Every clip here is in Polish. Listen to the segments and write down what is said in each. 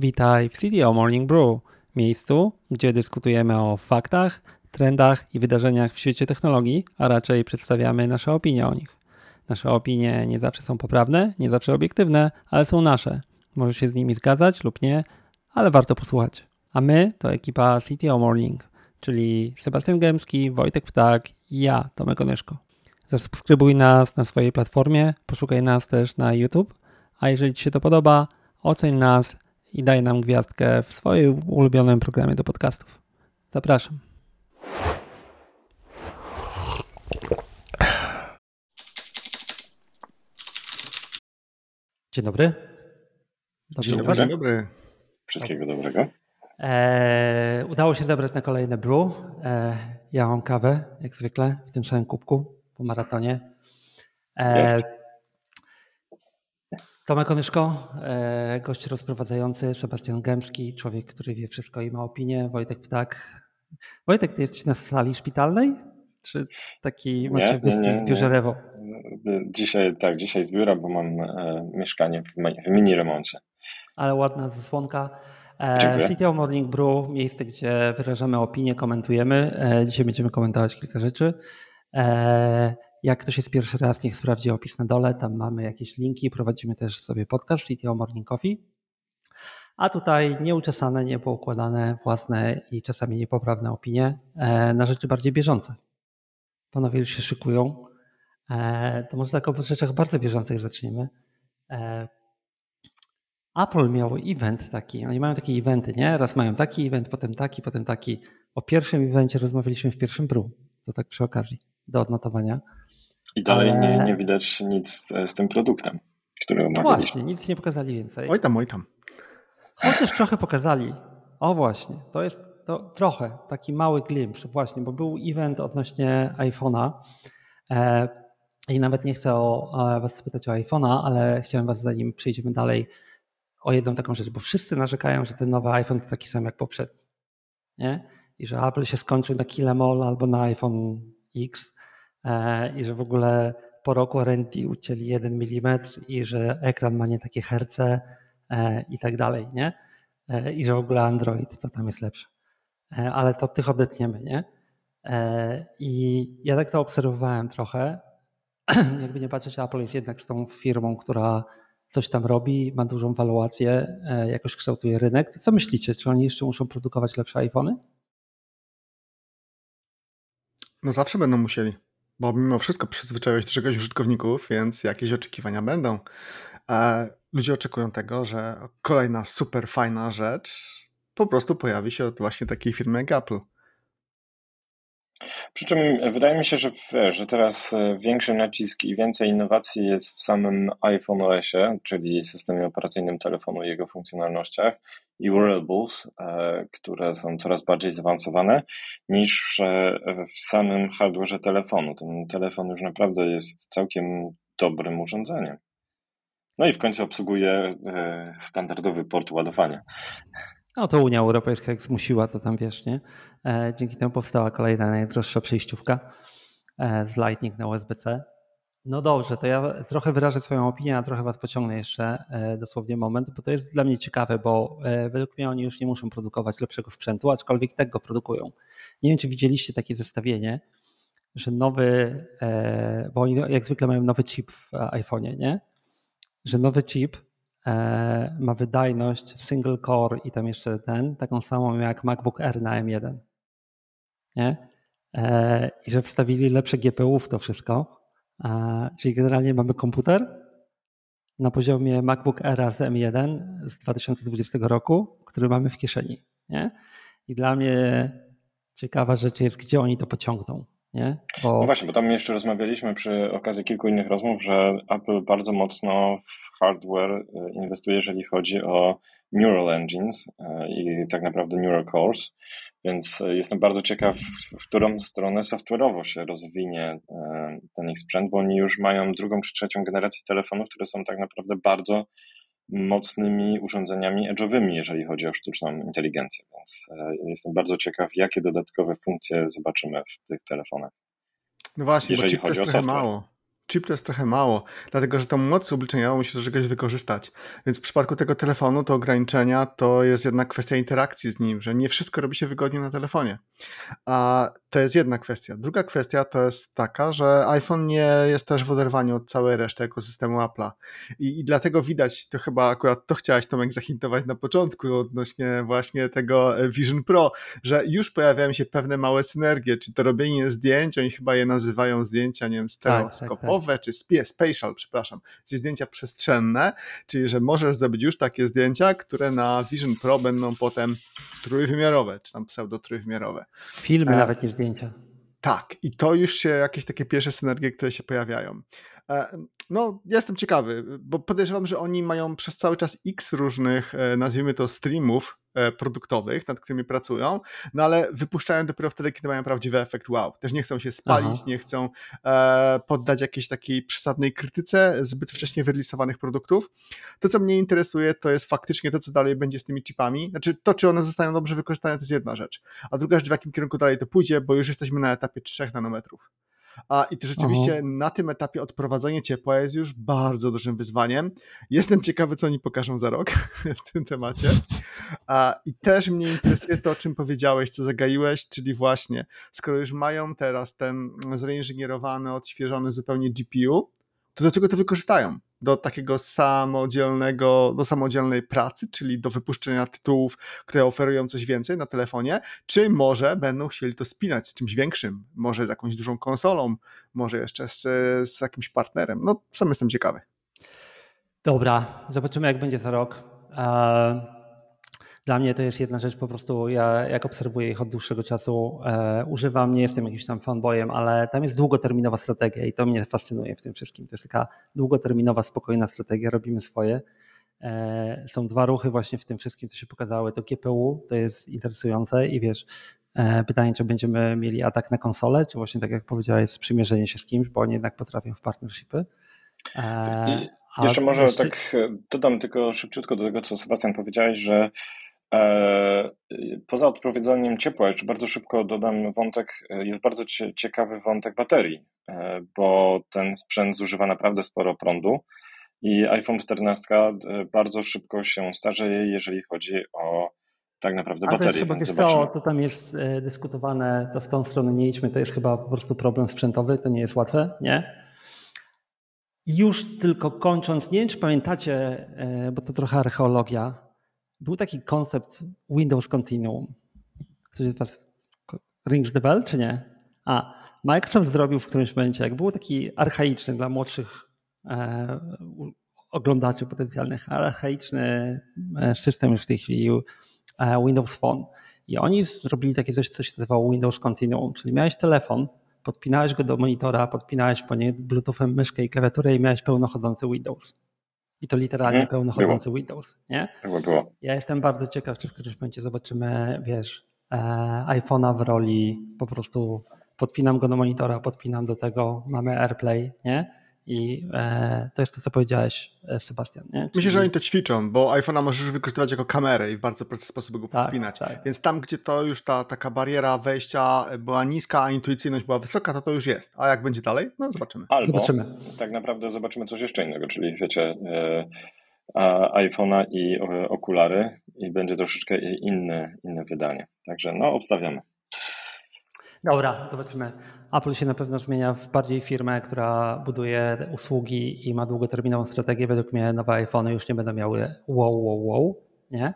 Witaj w CDO Morning Brew, miejscu, gdzie dyskutujemy o faktach, trendach i wydarzeniach w świecie technologii, a raczej przedstawiamy nasze opinie o nich. Nasze opinie nie zawsze są poprawne, nie zawsze obiektywne, ale są nasze. Możesz się z nimi zgadzać lub nie, ale warto posłuchać. A my to ekipa CTO Morning, czyli Sebastian Gębski, Wojtek Ptak i ja, Tomek Onyszko. Zasubskrybuj nas na swojej platformie, poszukaj nas też na YouTube, a jeżeli Ci się to podoba, oceń nas i daj nam gwiazdkę w swoim ulubionym programie do podcastów. Zapraszam. Dzień dobry. Dobrze, Dzień dobry. Dzień dobry. Wszystkiego dobrego. E, udało się zebrać na kolejne brew. E, ja mam kawę, jak zwykle, w tym samym kubku po maratonie. E, Tomek Onyszko, e, gość rozprowadzający, Sebastian Gębski, człowiek, który wie wszystko i ma opinię, Wojtek Ptak. Wojtek, ty jesteś na sali szpitalnej? Czy taki nie, macie wystrój w biurze Rewo? Dzisiaj, tak, dzisiaj z biura, bo mam e, mieszkanie w, w mini remoncie. Ale ładna zasłonka. E, CTO Morning Brew, miejsce, gdzie wyrażamy opinie, komentujemy. E, dzisiaj będziemy komentować kilka rzeczy. Jak ktoś jest pierwszy raz, niech sprawdzi opis na dole, tam mamy jakieś linki, prowadzimy też sobie podcast CTO Morning Coffee. A tutaj nieuczesane, niepoukładane, własne i czasami niepoprawne opinie e, na rzeczy bardziej bieżące. Panowie już się szykują. E, to może tak o rzeczach bardzo bieżących zaczniemy. E, Apple miał event taki, oni mają takie eventy, nie? Raz mają taki event, potem taki, potem taki. O pierwszym evencie rozmawialiśmy w pierwszym bru, to tak przy okazji, do odnotowania. I dalej Ale... nie, nie widać nic z tym produktem, który omawialiśmy. No właśnie, nic nie pokazali więcej. Oj tam, oj tam. Chociaż trochę pokazali. O właśnie, to jest to trochę taki mały glimpse właśnie, bo był event odnośnie iPhone'a e, i nawet nie chcę o, was spytać o iPhone'a, ale chciałem was zanim przejdziemy dalej o jedną taką rzecz, bo wszyscy narzekają, że ten nowy iPhone to taki sam jak poprzedni. Nie? I że Apple się skończył na Kilemol albo na iPhone X e, i że w ogóle po roku R&D ucięli 1 mm i że ekran ma nie takie herce e, i tak dalej, nie? E, I że w ogóle Android to tam jest lepsze. Ale to tych odetniemy, nie? I ja tak to obserwowałem trochę. Jakby nie patrzeć, Apple jest jednak z tą firmą, która coś tam robi, ma dużą waluację, jakoś kształtuje rynek. To co myślicie? Czy oni jeszcze muszą produkować lepsze iPhony? No zawsze będą musieli, bo mimo wszystko przyzwyczaiłeś do czegoś użytkowników, więc jakieś oczekiwania będą. E, ludzie oczekują tego, że kolejna super fajna rzecz po prostu pojawi się od właśnie takiej firmy jak Apple. Przy czym wydaje mi się, że, że teraz e, większy nacisk i więcej innowacji jest w samym iPhone OS-ie, czyli systemie operacyjnym telefonu i jego funkcjonalnościach i wearables, e, które są coraz bardziej zaawansowane, niż w samym hardware telefonu. Ten telefon już naprawdę jest całkiem dobrym urządzeniem. No i w końcu obsługuje e, standardowy port ładowania. No to Unia Europejska jak zmusiła, to tam wiesz, nie? E, dzięki temu powstała kolejna najdroższa przejściówka e, z Lightning na USB-C. No dobrze, to ja trochę wyrażę swoją opinię, a trochę was pociągnę jeszcze e, dosłownie moment, bo to jest dla mnie ciekawe, bo według mnie oni już nie muszą produkować lepszego sprzętu, aczkolwiek tak go produkują. Nie wiem, czy widzieliście takie zestawienie, że nowy, bo oni jak zwykle mają nowy chip w iPhone'ie, nie? Że nowy chip ma wydajność single core i tam jeszcze ten, taką samą jak MacBook Air na M1. Nie? E, I że wstawili lepsze GPU w to wszystko. E, czyli generalnie mamy komputer na poziomie MacBook Air z M1 z 2020 roku, który mamy w kieszeni. Nie? I dla mnie ciekawa rzecz jest, gdzie oni to pociągną. Nie? Bo... No właśnie, bo tam jeszcze rozmawialiśmy przy okazji kilku innych rozmów, że Apple bardzo mocno w hardware e, inwestuje, jeżeli chodzi o neural engines e, i tak naprawdę neural cores, więc e, jestem bardzo ciekaw, w którą stronę software'owo się rozwinie ten ich sprzęt, bo oni już mają drugą czy trzecią generację telefonów, które są tak naprawdę bardzo mocnymi urządzeniami edge'owymi, jeżeli chodzi o sztuczną inteligencję, więc e, jestem bardzo ciekaw, jakie dodatkowe funkcje zobaczymy w tych telefonach. No właśnie, jeżeli bo chip chodzi to jest trochę mało. Chip to jest trochę mało, dlatego że tą moc obliczeniową musi do czegoś wykorzystać. Więc w przypadku tego telefonu to ograniczenia to jest jednak kwestia interakcji z nim, że nie wszystko robi się wygodnie na telefonie. A to jest jedna kwestia. Druga kwestia to jest taka, że iPhone nie jest też w oderwaniu od całej reszty ekosystemu Apple'a. I, I dlatego widać, to chyba akurat to chciałaś Tomek zahintować na początku odnośnie właśnie tego Vision Pro, że już pojawiają się pewne małe synergie, czy to robienie zdjęć, oni chyba je nazywają zdjęcia, nie wiem, stereoskopowe, tak, tak, tak. Czy spatial, przepraszam, czyli zdjęcia przestrzenne, czyli że możesz zrobić już takie zdjęcia, które na Vision Pro będą potem trójwymiarowe, czy tam pseudo-trójwymiarowe. Filmy e, nawet niż zdjęcia. Tak, i to już się jakieś takie pierwsze synergie, które się pojawiają. E, no, jestem ciekawy, bo podejrzewam, że oni mają przez cały czas x różnych, e, nazwijmy to, streamów e, produktowych, nad którymi pracują, no ale wypuszczają dopiero wtedy, kiedy mają prawdziwy efekt wow. Też nie chcą się spalić, Aha. nie chcą poddać jakiejś takiej przesadnej krytyce zbyt wcześnie wyrelisowanych produktów. To, co mnie interesuje, to jest faktycznie to, co dalej będzie z tymi chipami. Znaczy, to, czy one zostaną dobrze wykorzystane, to jest jedna rzecz. A druga rzecz, w jakim kierunku dalej to pójdzie, bo już jesteśmy na etapie 3 nanometrów. A, I to rzeczywiście Aha. na tym etapie odprowadzenie ciepła jest już bardzo dużym wyzwaniem. Jestem ciekawy, co oni pokażą za rok w tym temacie. A, I też mnie interesuje to, o czym powiedziałeś, co zagaiłeś, czyli właśnie, skoro już mają teraz ten zreinżynierowany, odświeżony zupełnie GPU, to do czego to wykorzystają? Do takiego samodzielnego, do samodzielnej pracy, czyli do wypuszczenia tytułów, które oferują coś więcej na telefonie, czy może będą chcieli to spinać z czymś większym, może z jakąś dużą konsolą, może jeszcze z, z jakimś partnerem. No, sam jestem ciekawy. Dobra, zobaczymy jak będzie za rok. Dla mnie to jest jedna rzecz, po prostu ja jak obserwuję ich od dłuższego czasu, e, używam, nie jestem jakimś tam fanboyem, ale tam jest długoterminowa strategia i to mnie fascynuje w tym wszystkim. To jest taka długoterminowa, spokojna strategia, robimy swoje. E, są dwa ruchy właśnie w tym wszystkim, co się pokazały. To GPU, to jest interesujące i wiesz, e, pytanie, czy będziemy mieli atak na konsolę, czy właśnie tak jak powiedziałeś, sprzymierzenie się z kimś, bo oni jednak potrafią w partnershipy. E, jeszcze może jeszcze... tak dodam tylko szybciutko do tego, co Sebastian powiedziałeś, że E, poza odprowadzeniem ciepła, jeszcze bardzo szybko dodam wątek, e, jest bardzo ciekawy wątek baterii, e, bo ten sprzęt zużywa naprawdę sporo prądu i iPhone 14 bardzo szybko się starzeje, jeżeli chodzi o tak naprawdę baterię. Ale chyba, wiesz co, to tam jest dyskutowane, to w tą stronę nie idźmy, to jest chyba po prostu problem sprzętowy, to nie jest łatwe, nie? Już tylko kończąc, nie wiem czy pamiętacie, bo to trochę archeologia, był taki koncept Windows Continuum. Ktoś z Was rings the bell, czy nie? A, Microsoft zrobił w którymś momencie, jak był taki archaiczny dla młodszych e, oglądaczy potencjalnych, archaiczny e, system już w tej chwili e, Windows Phone. I oni zrobili takie coś, co się nazywało Windows Continuum, czyli miałeś telefon, podpinałeś go do monitora, podpinałeś po niej Bluetoothem myszkę i klawiaturę i miałeś pełnochodzący Windows. I to literalnie hmm, pełnochodzący było. Windows, nie? Było, było. Ja jestem bardzo ciekaw, czy w którymś momencie zobaczymy, wiesz, e, iPhone'a w roli po prostu podpinam go do monitora, podpinam do tego, mamy AirPlay, nie? I e, to jest to, co powiedziałeś, e, Sebastian. Nie? Czyli... Myślę, że oni to ćwiczą, bo iPhone'a możesz wykorzystywać jako kamerę i w bardzo prosty sposób go tak, podpinać. Tak. Więc tam, gdzie to już ta taka bariera wejścia była niska, a intuicyjność była wysoka, to to już jest. A jak będzie dalej? No zobaczymy. Albo zobaczymy. tak naprawdę zobaczymy coś jeszcze innego, czyli wiecie, e, iPhone'a i okulary i będzie troszeczkę inne, inne wydanie. Także no, obstawiamy. Dobra, zobaczymy. Apple się na pewno zmienia w bardziej firmę, która buduje usługi i ma długoterminową strategię. Według mnie nowe iPhony już nie będą miały wow, wow, wow, nie?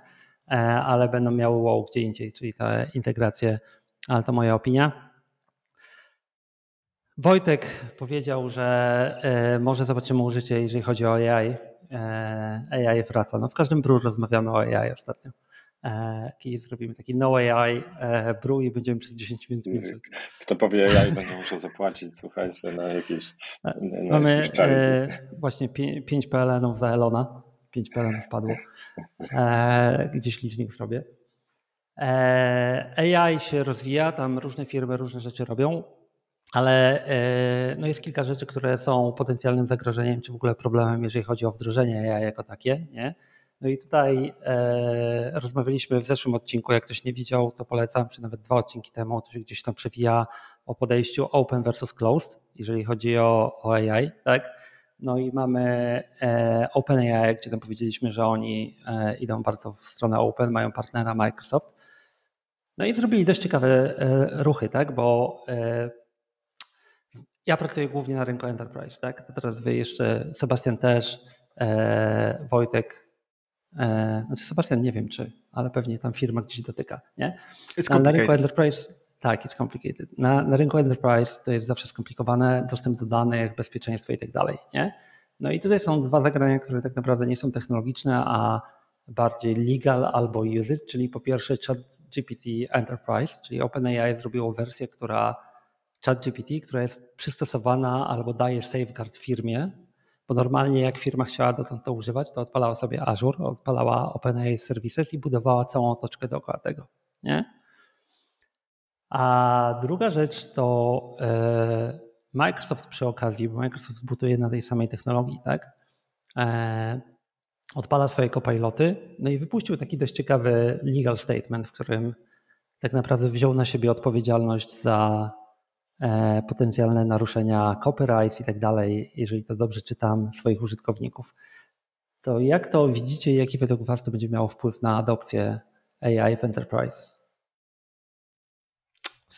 E, ale będą miały wow gdzie indziej, czyli te integracje, ale to moja opinia. Wojtek powiedział, że e, może zobaczymy użycie, jeżeli chodzi o AI. E, AI wraca. No w każdym bru rozmawiamy o AI ostatnio. E, kiedyś zrobimy taki no AI e, brew i będziemy przez 10 minut milczeć. Kto powie AI, będę musiał zapłacić, słuchajcie, na jakieś na Mamy e, właśnie 5 PLN-ów za Elona. 5 PLN wpadło. E, gdzieś licznik zrobię. E, AI się rozwija, tam różne firmy różne rzeczy robią, ale e, no jest kilka rzeczy, które są potencjalnym zagrożeniem, czy w ogóle problemem, jeżeli chodzi o wdrożenie AI jako takie. Nie? No i tutaj e, rozmawialiśmy w zeszłym odcinku, jak ktoś nie widział, to polecam, czy nawet dwa odcinki temu, to się gdzieś tam przewija o podejściu open versus closed, jeżeli chodzi o, o AI, tak? No i mamy e, OpenAI, gdzie tam powiedzieliśmy, że oni e, idą bardzo w stronę open, mają partnera Microsoft. No i zrobili dość ciekawe e, ruchy, tak? Bo ja pracuję głównie na rynku enterprise, tak? To teraz wy jeszcze, Sebastian też, Wojtek, znaczy Sebastian nie wiem czy, ale pewnie tam firma gdzieś dotyka, nie? It's na rynku enterprise tak, it's complicated. Na, na rynku enterprise to jest zawsze skomplikowane, dostęp do danych, bezpieczeństwo i tak dalej. Nie? No i tutaj są dwa zagrania, które tak naprawdę nie są technologiczne, a bardziej legal albo usage, czyli po pierwsze ChatGPT Enterprise, czyli OpenAI zrobiło wersję, która ChatGPT, która jest przystosowana albo daje safeguard firmie, bo normalnie jak firma chciała dotąd to używać, to odpalała sobie Azure, odpalała OpenAI Services i budowała całą otoczkę dookoła tego. Nie? A druga rzecz to e, Microsoft przy okazji, bo Microsoft buduje na tej samej technologii, tak? E, odpala swoje copiloty, no i wypuścił taki dość ciekawy legal statement, w którym tak naprawdę wziął na siebie odpowiedzialność za potencjalne naruszenia copyrights i tak dalej, jeżeli to dobrze czytam, swoich użytkowników. To jak to widzicie, jaki według Was to będzie miało wpływ na adopcję AI w enterprise?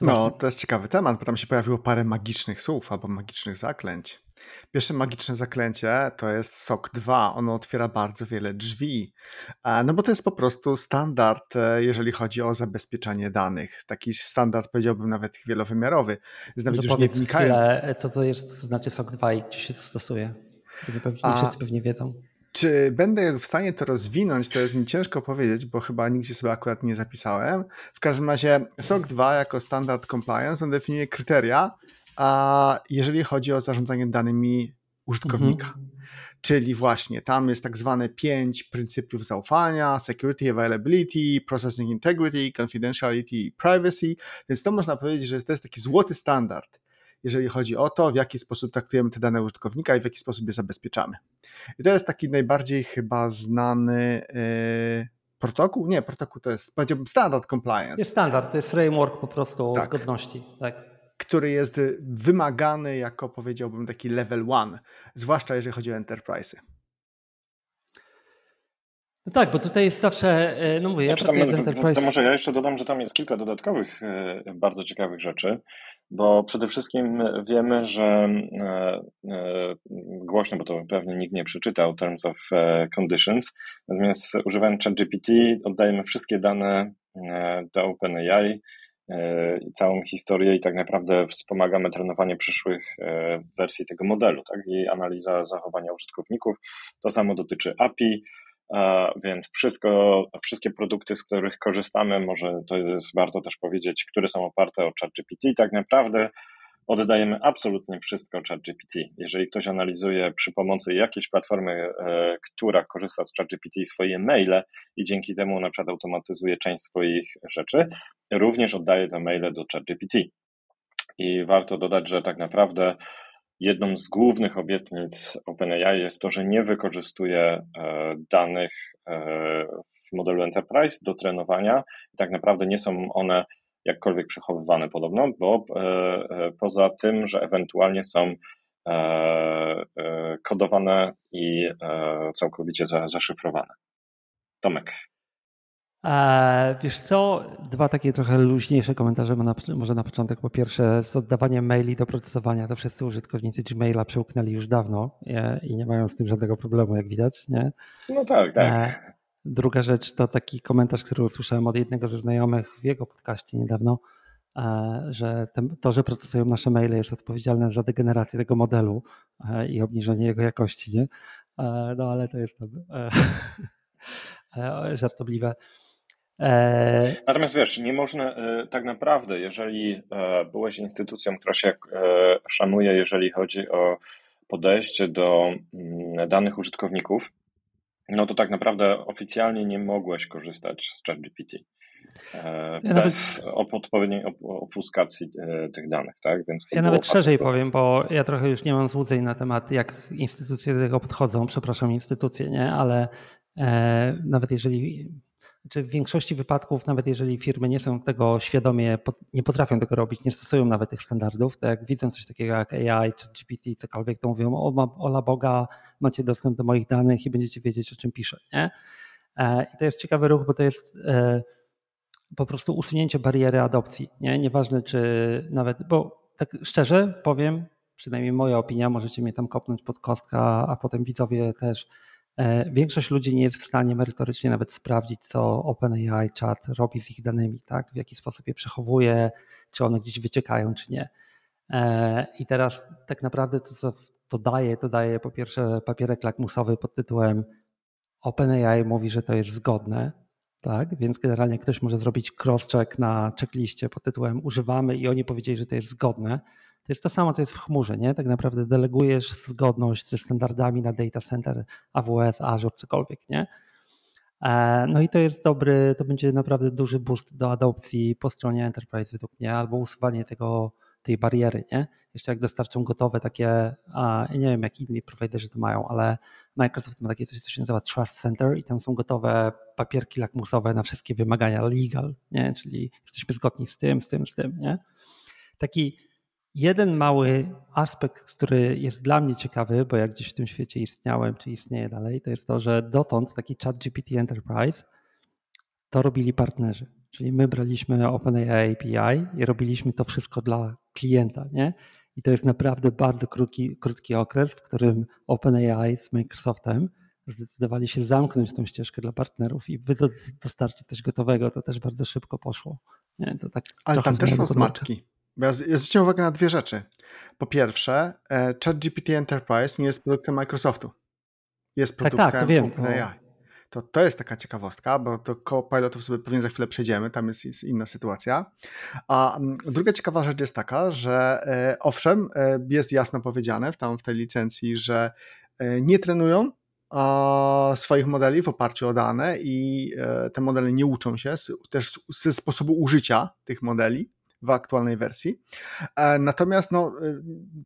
No, to jest ciekawy temat, bo tam się pojawiło parę magicznych słów albo magicznych zaklęć. Pierwsze magiczne zaklęcie to jest SOC 2. Ono otwiera bardzo wiele drzwi. No bo to jest po prostu standard, e, jeżeli chodzi o zabezpieczanie danych. Taki standard, powiedziałbym, nawet wielowymiarowy. Nawet już nie wnikając. Chwilę, co to jest, to znaczy SOC 2 i gdzie się to stosuje? Nie, pewnie, nie wszyscy pewnie wiedzą. Czy będę w stanie to rozwinąć, to jest mi ciężko powiedzieć, bo chyba nigdzie sobie akurat nie zapisałem. W każdym razie SOC 2 jako standard compliance on definiuje kryteria, a jeżeli chodzi o zarządzanie danymi użytkownika. Mhm. Czyli właśnie tam jest tak zwane pięć pryncypiów zaufania, security, availability, processing integrity, confidentiality i privacy, więc to można powiedzieć, że to jest taki złoty standard jeżeli chodzi o to, w jaki sposób traktujemy te dane użytkownika i w jaki sposób je zabezpieczamy. I to jest taki najbardziej chyba znany yy, protokół. Nie, protokół to jest, powiedziałbym, standard compliance. Jest standard, to jest framework po prostu tak. zgodności. Tak który jest wymagany jako powiedziałbym taki level one, zwłaszcza jeżeli chodzi o enterprise. No tak, bo tutaj jest zawsze, e, no mówię, ja znaczy, pracuję z enterprise. To może ja jeszcze dodam, że tam jest kilka dodatkowych e, bardzo ciekawych rzeczy bo przede wszystkim wiemy, że e, głośno, bo to pewnie nikt nie przeczytał Terms of Conditions, natomiast używając ChatGPT oddajemy wszystkie dane do OpenAI, całą historię i tak naprawdę wspomagamy trenowanie przyszłych wersji tego modelu, tak? I analiza zachowania użytkowników. To samo dotyczy API, więc wszystko, wszystkie produkty, z których korzystamy, może to jest warto też powiedzieć, które są oparte o ChatGPT, tak naprawdę oddajemy absolutnie wszystko ChatGPT. Jeżeli ktoś analizuje przy pomocy jakiejś platformy, e, która korzysta z ChatGPT swoje maile i dzięki temu na przykład automatyzuje część swoich rzeczy, również oddaje te maile do ChatGPT. I warto dodać, że tak naprawdę Jedną z głównych obietnic OpenAI jest to, że nie wykorzystuje e, danych e, w modelu Enterprise do trenowania. Tak naprawdę nie są one jakkolwiek przechowywane podobno, bo e, poza tym, że ewentualnie są kodowane i całkowicie zaszyfrowane. Tomek. E, wiesz co, dwa takie trochę luźniejsze komentarze może na początek. Po pierwsze, z oddawaniem maili do procesowania to wszyscy użytkownicy Gmaila przełknęli już dawno i nie mają z tym żadnego problemu, jak widać. Nie? No tak, tak. E, druga rzecz to taki komentarz, który usłyszałem od jednego ze znajomych w jego podcaście niedawno, e, że to, że procesują nasze maile jest odpowiedzialne za degenerację tego modelu i obniżenie jego jakości. Nie? No ale to jest żartobliwe. E, Natomiast wiesz, nie można e, tak naprawdę, jeżeli e, byłeś instytucją, która się szanuje, jeżeli chodzi o podejście do mm, danych użytkowników, no to tak naprawdę oficjalnie nie mogłeś korzystać z ChatGPT. Ja bez nawet... odpowiedniej ofuskacji tych danych, tak? Więc ja nawet szerzej powiem, bo ja trochę już nie mam złudzeń na temat, jak instytucje do tego podchodzą, przepraszam, instytucje, nie, ale e, nawet jeżeli Znaczy w większości wypadków, nawet jeżeli firmy nie są tego świadomie, nie potrafią tego robić, nie stosują nawet tych standardów, to jak widzą coś takiego jak AI czy GPT, cokolwiek, to mówią, o ola Boga, macie dostęp do moich danych i będziecie wiedzieć, o czym piszę. Nie? E, I to jest ciekawy ruch, bo to jest e, po prostu usunięcie bariery adopcji. Nie? Nieważne, czy nawet, bo tak szczerze powiem, przynajmniej moja opinia, możecie mnie tam kopnąć pod kostkę, a potem widzowie też. E, większość ludzi nie jest w stanie merytorycznie nawet sprawdzić, co OpenAI chat robi z ich danymi, tak? w jaki sposób je przechowuje, czy one gdzieś wyciekają, czy nie. I teraz tak naprawdę to, co to daje, to daje po pierwsze papierek lakmusowy pod tytułem OpenAI mówi, że to jest zgodne, tak? Więc generalnie ktoś może zrobić cross-check na checkliście pod tytułem używamy i oni powiedzieli, że to jest zgodne. To jest to samo, co jest w chmurze, nie? Tak naprawdę delegujesz zgodność ze standardami na data center, AWS, Azure, cokolwiek, nie? E, no i to jest dobry, to będzie naprawdę duży boost do adopcji po stronie enterprise według mnie, albo usuwanie tego tej bariery, nie? Jeszcze jak dostarczą gotowe takie, a nie wiem jak inni prowajderzy to mają, ale Microsoft ma takie coś, co się nazywa Trust Center i tam są gotowe papierki lakmusowe na wszystkie wymagania legal, nie? Czyli jesteśmy zgodni z tym, z tym, z tym, nie? Taki jeden mały aspekt, który jest dla mnie ciekawy, bo jak gdzieś w tym świecie istniałem, czy istnieje dalej, to jest to, że dotąd taki chat GPT Enterprise to robili partnerzy. Czyli my braliśmy OpenAI API i robiliśmy to wszystko dla klienta, nie? I to jest naprawdę bardzo krótki, krótki okres, w którym OpenAI z Microsoftem zdecydowali się zamknąć tą ścieżkę dla partnerów i dostarczyć coś gotowego, to też bardzo szybko poszło. Nie? To tak Ale tam też są smaczki. Ja, zwróciłem uwagę na dwie rzeczy. Po pierwsze, e, ChatGPT Enterprise nie jest produktem Microsoftu. Jest produktem tak, tak, to wiem. OpenAI. To, to jest taka ciekawostka, bo do co-pilotów sobie pewnie za chwilę przejdziemy, tam jest, jest inna sytuacja. A mm, druga ciekawa rzecz jest taka, że e, owszem, e, jest jasno powiedziane w, tam w tej licencji, że e, nie trenują swoich modeli w oparciu o dane i te modele nie uczą się też ze sposobu użycia tych modeli w aktualnej wersji. Natomiast no,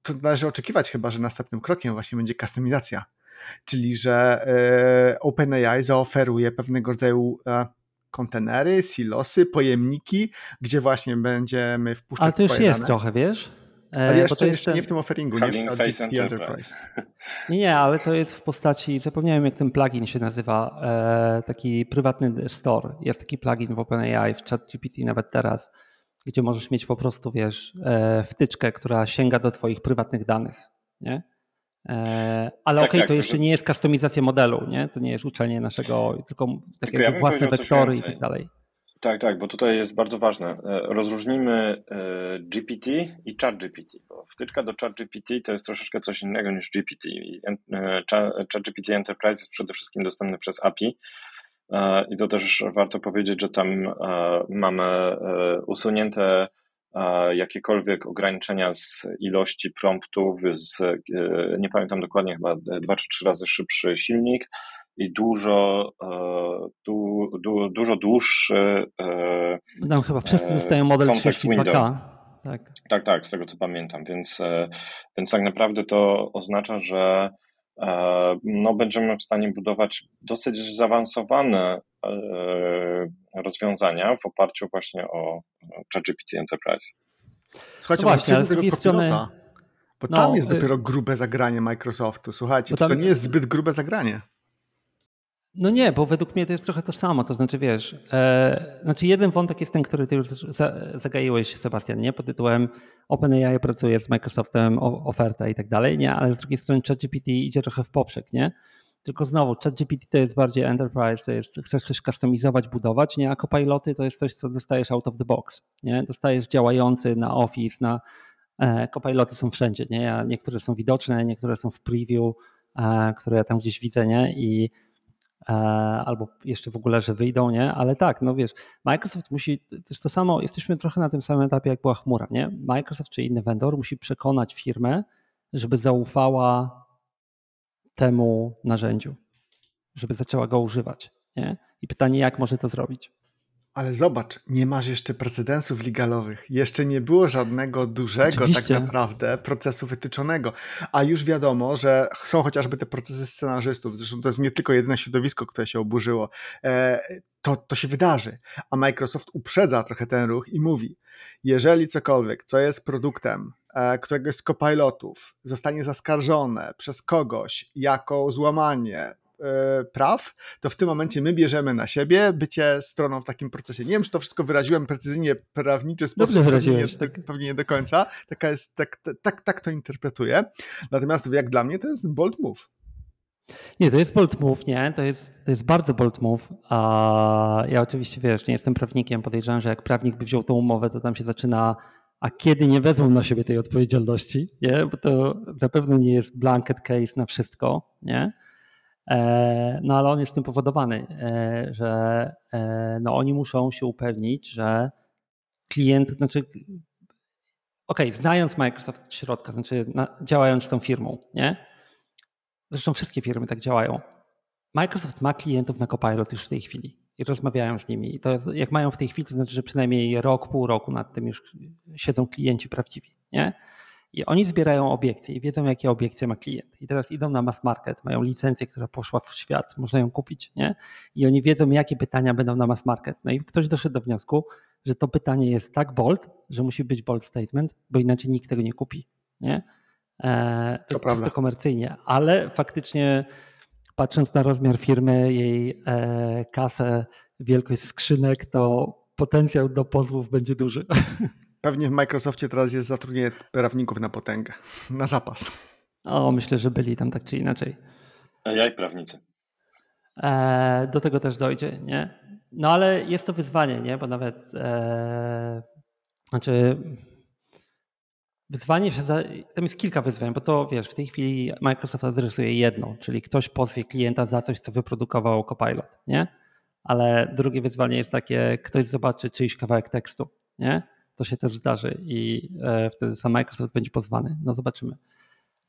to należy oczekiwać chyba, że następnym krokiem właśnie będzie kustomizacja czyli że e, OpenAI zaoferuje pewnego rodzaju e, kontenery, silosy, pojemniki, gdzie właśnie będziemy wpuszczać Ale to już jest dane. trochę, wiesz? E, ale jeszcze, jeszcze nie w tym offeringu, nie w Face Enterprise. Nie, ale to jest w postaci, zapomniałem jak ten plugin się nazywa, taki prywatny store. Jest taki plugin w OpenAI, w ChatGPT nawet teraz, gdzie możesz mieć po prostu, wiesz, wtyczkę, która sięga do twoich prywatnych danych, nie? E, ale tak, okej, okay, to jeszcze nie jest kustomizacja modelu, nie? To nie jest uczenie naszego, tylko takie tylko ja własne wektory i tak dalej. Tak, tak, bo tutaj jest bardzo ważne. E, rozróżnimy e, GPT i ChatGPT, bo wtyczka do ChatGPT to jest troszeczkę coś innego niż GPT. ChatGPT Enterprise jest przede wszystkim dostępny przez API i to też warto powiedzieć, że tam mamy usunięte jakiekolwiek ograniczenia z ilości promptów, z, e, nie pamiętam dokładnie, chyba dwa czy trzy razy szybszy silnik i dużo, e, du, du, dużo dłuższy. E, Tam chyba wszyscy dostają model 32K. Tak. tak, tak, z tego co pamiętam. Więc, więc tak naprawdę to oznacza, że no, będziemy w stanie budować dosyć zaawansowane rozwiązania w oparciu właśnie o ChatGPT Enterprise. Słuchajcie, no właśnie, ale z drugiej strony... Bo no, tam jest y- dopiero grube zagranie Microsoftu. Słuchajcie, tam... to nie jest zbyt grube zagranie. No nie, bo według mnie to jest trochę to samo. To znaczy, wiesz, e, znaczy jeden wątek jest ten, który ty już za, zagaiłeś, Sebastian, nie? Pod tytułem OpenAI pracuje z Microsoftem, o, oferta i tak dalej, nie? Ale z drugiej strony ChatGPT idzie trochę w poprzek, nie? Tylko znowu, ChatGPT to jest bardziej enterprise, to jest, chcesz coś customizować, budować, nie? A copiloty to jest coś, co dostajesz out of the box, nie? Dostajesz działający na Office, na e, copiloty są wszędzie, nie? Niektóre są widoczne, niektóre są w preview, e, które ja tam gdzieś widzę, nie? I albo jeszcze w ogóle, że wyjdą, nie? Ale tak, no wiesz, Microsoft musi, jest to samo, jesteśmy trochę na tym samym etapie, jak była chmura, nie? Microsoft czy inny vendor musi przekonać firmę, żeby zaufała temu narzędziu, żeby zaczęła go używać. Nie? I pytanie, jak może to zrobić? Ale zobacz, nie masz jeszcze precedensów legalowych. Jeszcze nie było żadnego dużego Oczywiście. tak naprawdę procesu wytyczonego. A już wiadomo, że są chociażby te procesy scenarzystów. Zresztą to jest nie tylko jedyne środowisko, które się oburzyło. E, to, to się wydarzy. A Microsoft uprzedza trochę ten ruch i mówi, jeżeli cokolwiek, co jest produktem e, któregoś z kopilotów zostanie zaskarżone przez kogoś jako złamanie praw, to w tym momencie my bierzemy na siebie bycie stroną w takim procesie. Nie wiem, czy to wszystko wyraziłem precyzyjnie prawniczy sposób, Dobrze pewnie wyraziłeś, tak. pewnie nie do końca. Taka jest, tak, tak, tak to interpretuję. Natomiast jak dla mnie to jest bold move. Nie, to jest bold move, nie? To jest, to jest bardzo bold move. A ja oczywiście, wiesz, nie jestem prawnikiem. Podejrzewam, że jak prawnik by wziął tą umowę, to tam się zaczyna, a kiedy nie wezmą na siebie tej odpowiedzialności, nie? Bo to na pewno nie jest blanket case na wszystko, nie? E, No ale on jest tym powodowany, e, że e, no, oni muszą się upewnić, że klient, znaczy okej, znając Microsoft od środka, znaczy na, działając z tą firmą, nie? Zresztą wszystkie firmy tak działają. Microsoft ma klientów na Copilot już w tej chwili i rozmawiają z nimi. I to jest, jak mają w tej chwili, to znaczy, że przynajmniej rok, pół roku nad tym już siedzą klienci prawdziwi. Nie? I oni zbierają obiekcje i wiedzą, jakie obiekcje ma klient. I teraz idą na mass market, mają licencję, która poszła w świat, można ją kupić. Nie? I oni wiedzą, jakie pytania będą na mass market. No i ktoś doszedł do wniosku, że to pytanie jest tak bold, że musi być bold statement, bo inaczej nikt tego nie kupi. Nie? E, To to prawda. czysto komercyjnie, ale faktycznie patrząc na rozmiar firmy, jej e, kasę, wielkość skrzynek, to potencjał do pozwów będzie duży. Pewnie w Microsoftie teraz jest zatrudnienie prawników na potęgę, na zapas. O, myślę, że byli tam tak czy inaczej. AI prawnicy. E, do tego też dojdzie, nie? No ale jest to wyzwanie, nie? Bo nawet e, znaczy wyzwanie się za, tam jest kilka wyzwań, bo to wiesz, w tej chwili Microsoft adresuje jedno, czyli ktoś pozwie klienta za coś, co wyprodukował Copilot, nie? Ale drugie wyzwanie jest takie, ktoś zobaczy czyjś kawałek tekstu, nie? To się też zdarzy i e, wtedy sam Microsoft będzie pozwany. No zobaczymy.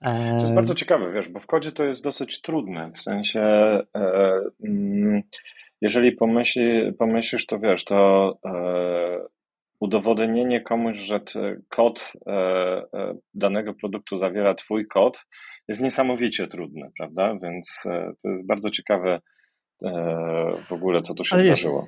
E, To jest bardzo ciekawe, wiesz, bo w kodzie to jest dosyć trudne. W sensie, e, mm, jeżeli pomyśli, pomyślisz, to wiesz, to e, udowodnienie komuś, że kod e, e, danego produktu zawiera twój kod, jest niesamowicie trudne, prawda? Więc e, to jest bardzo ciekawe e, w ogóle, co tu się Ale wiesz, zdarzyło.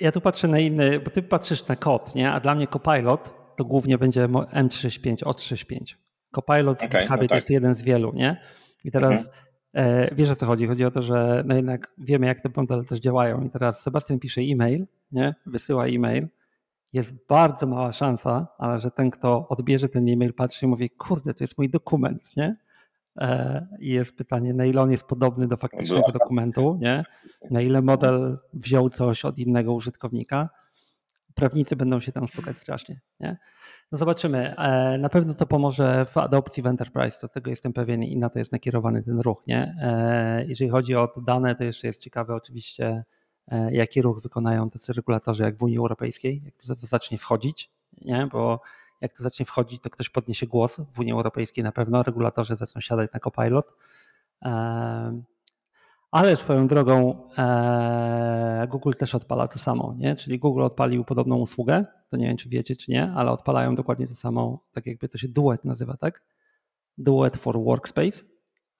Ja tu patrzę na inny, bo ty patrzysz na kod, nie? A dla mnie Copilot to głównie będzie mo- M35, O35. Copilot w Okej, GitHubie no to tak. jest jeden z wielu, nie? I teraz e, wiesz o co chodzi? Chodzi o to, że no jednak wiemy jak te modele też działają i teraz Sebastian pisze e-mail, nie? Wysyła e-mail. Jest bardzo mała szansa, ale że ten, kto odbierze ten e-mail, patrzy i mówi, kurde, to jest mój dokument, nie? I jest pytanie, na ile on jest podobny do faktycznego dokumentu, nie? Na ile model wziął coś od innego użytkownika. Prawnicy będą się tam stukać strasznie, nie? No zobaczymy. E, Na pewno to pomoże w adopcji w Enterprise, do tego jestem pewien i na to jest nakierowany ten ruch, nie? E, Jeżeli chodzi o te dane, to jeszcze jest ciekawe oczywiście, e, jaki ruch wykonają tacy regulatorzy jak w Unii Europejskiej, jak to za- zacznie wchodzić, nie? Bo jak to zacznie wchodzić, to ktoś podniesie głos w Unii Europejskiej na pewno, regulatorzy zaczną siadać na Copilot. Ale swoją drogą e, Google też odpala to samo, nie? Czyli Google odpalił podobną usługę, to nie wiem czy wiecie czy nie, ale odpalają dokładnie to samo, tak jakby to się Duet nazywa, tak? Duet for Workspace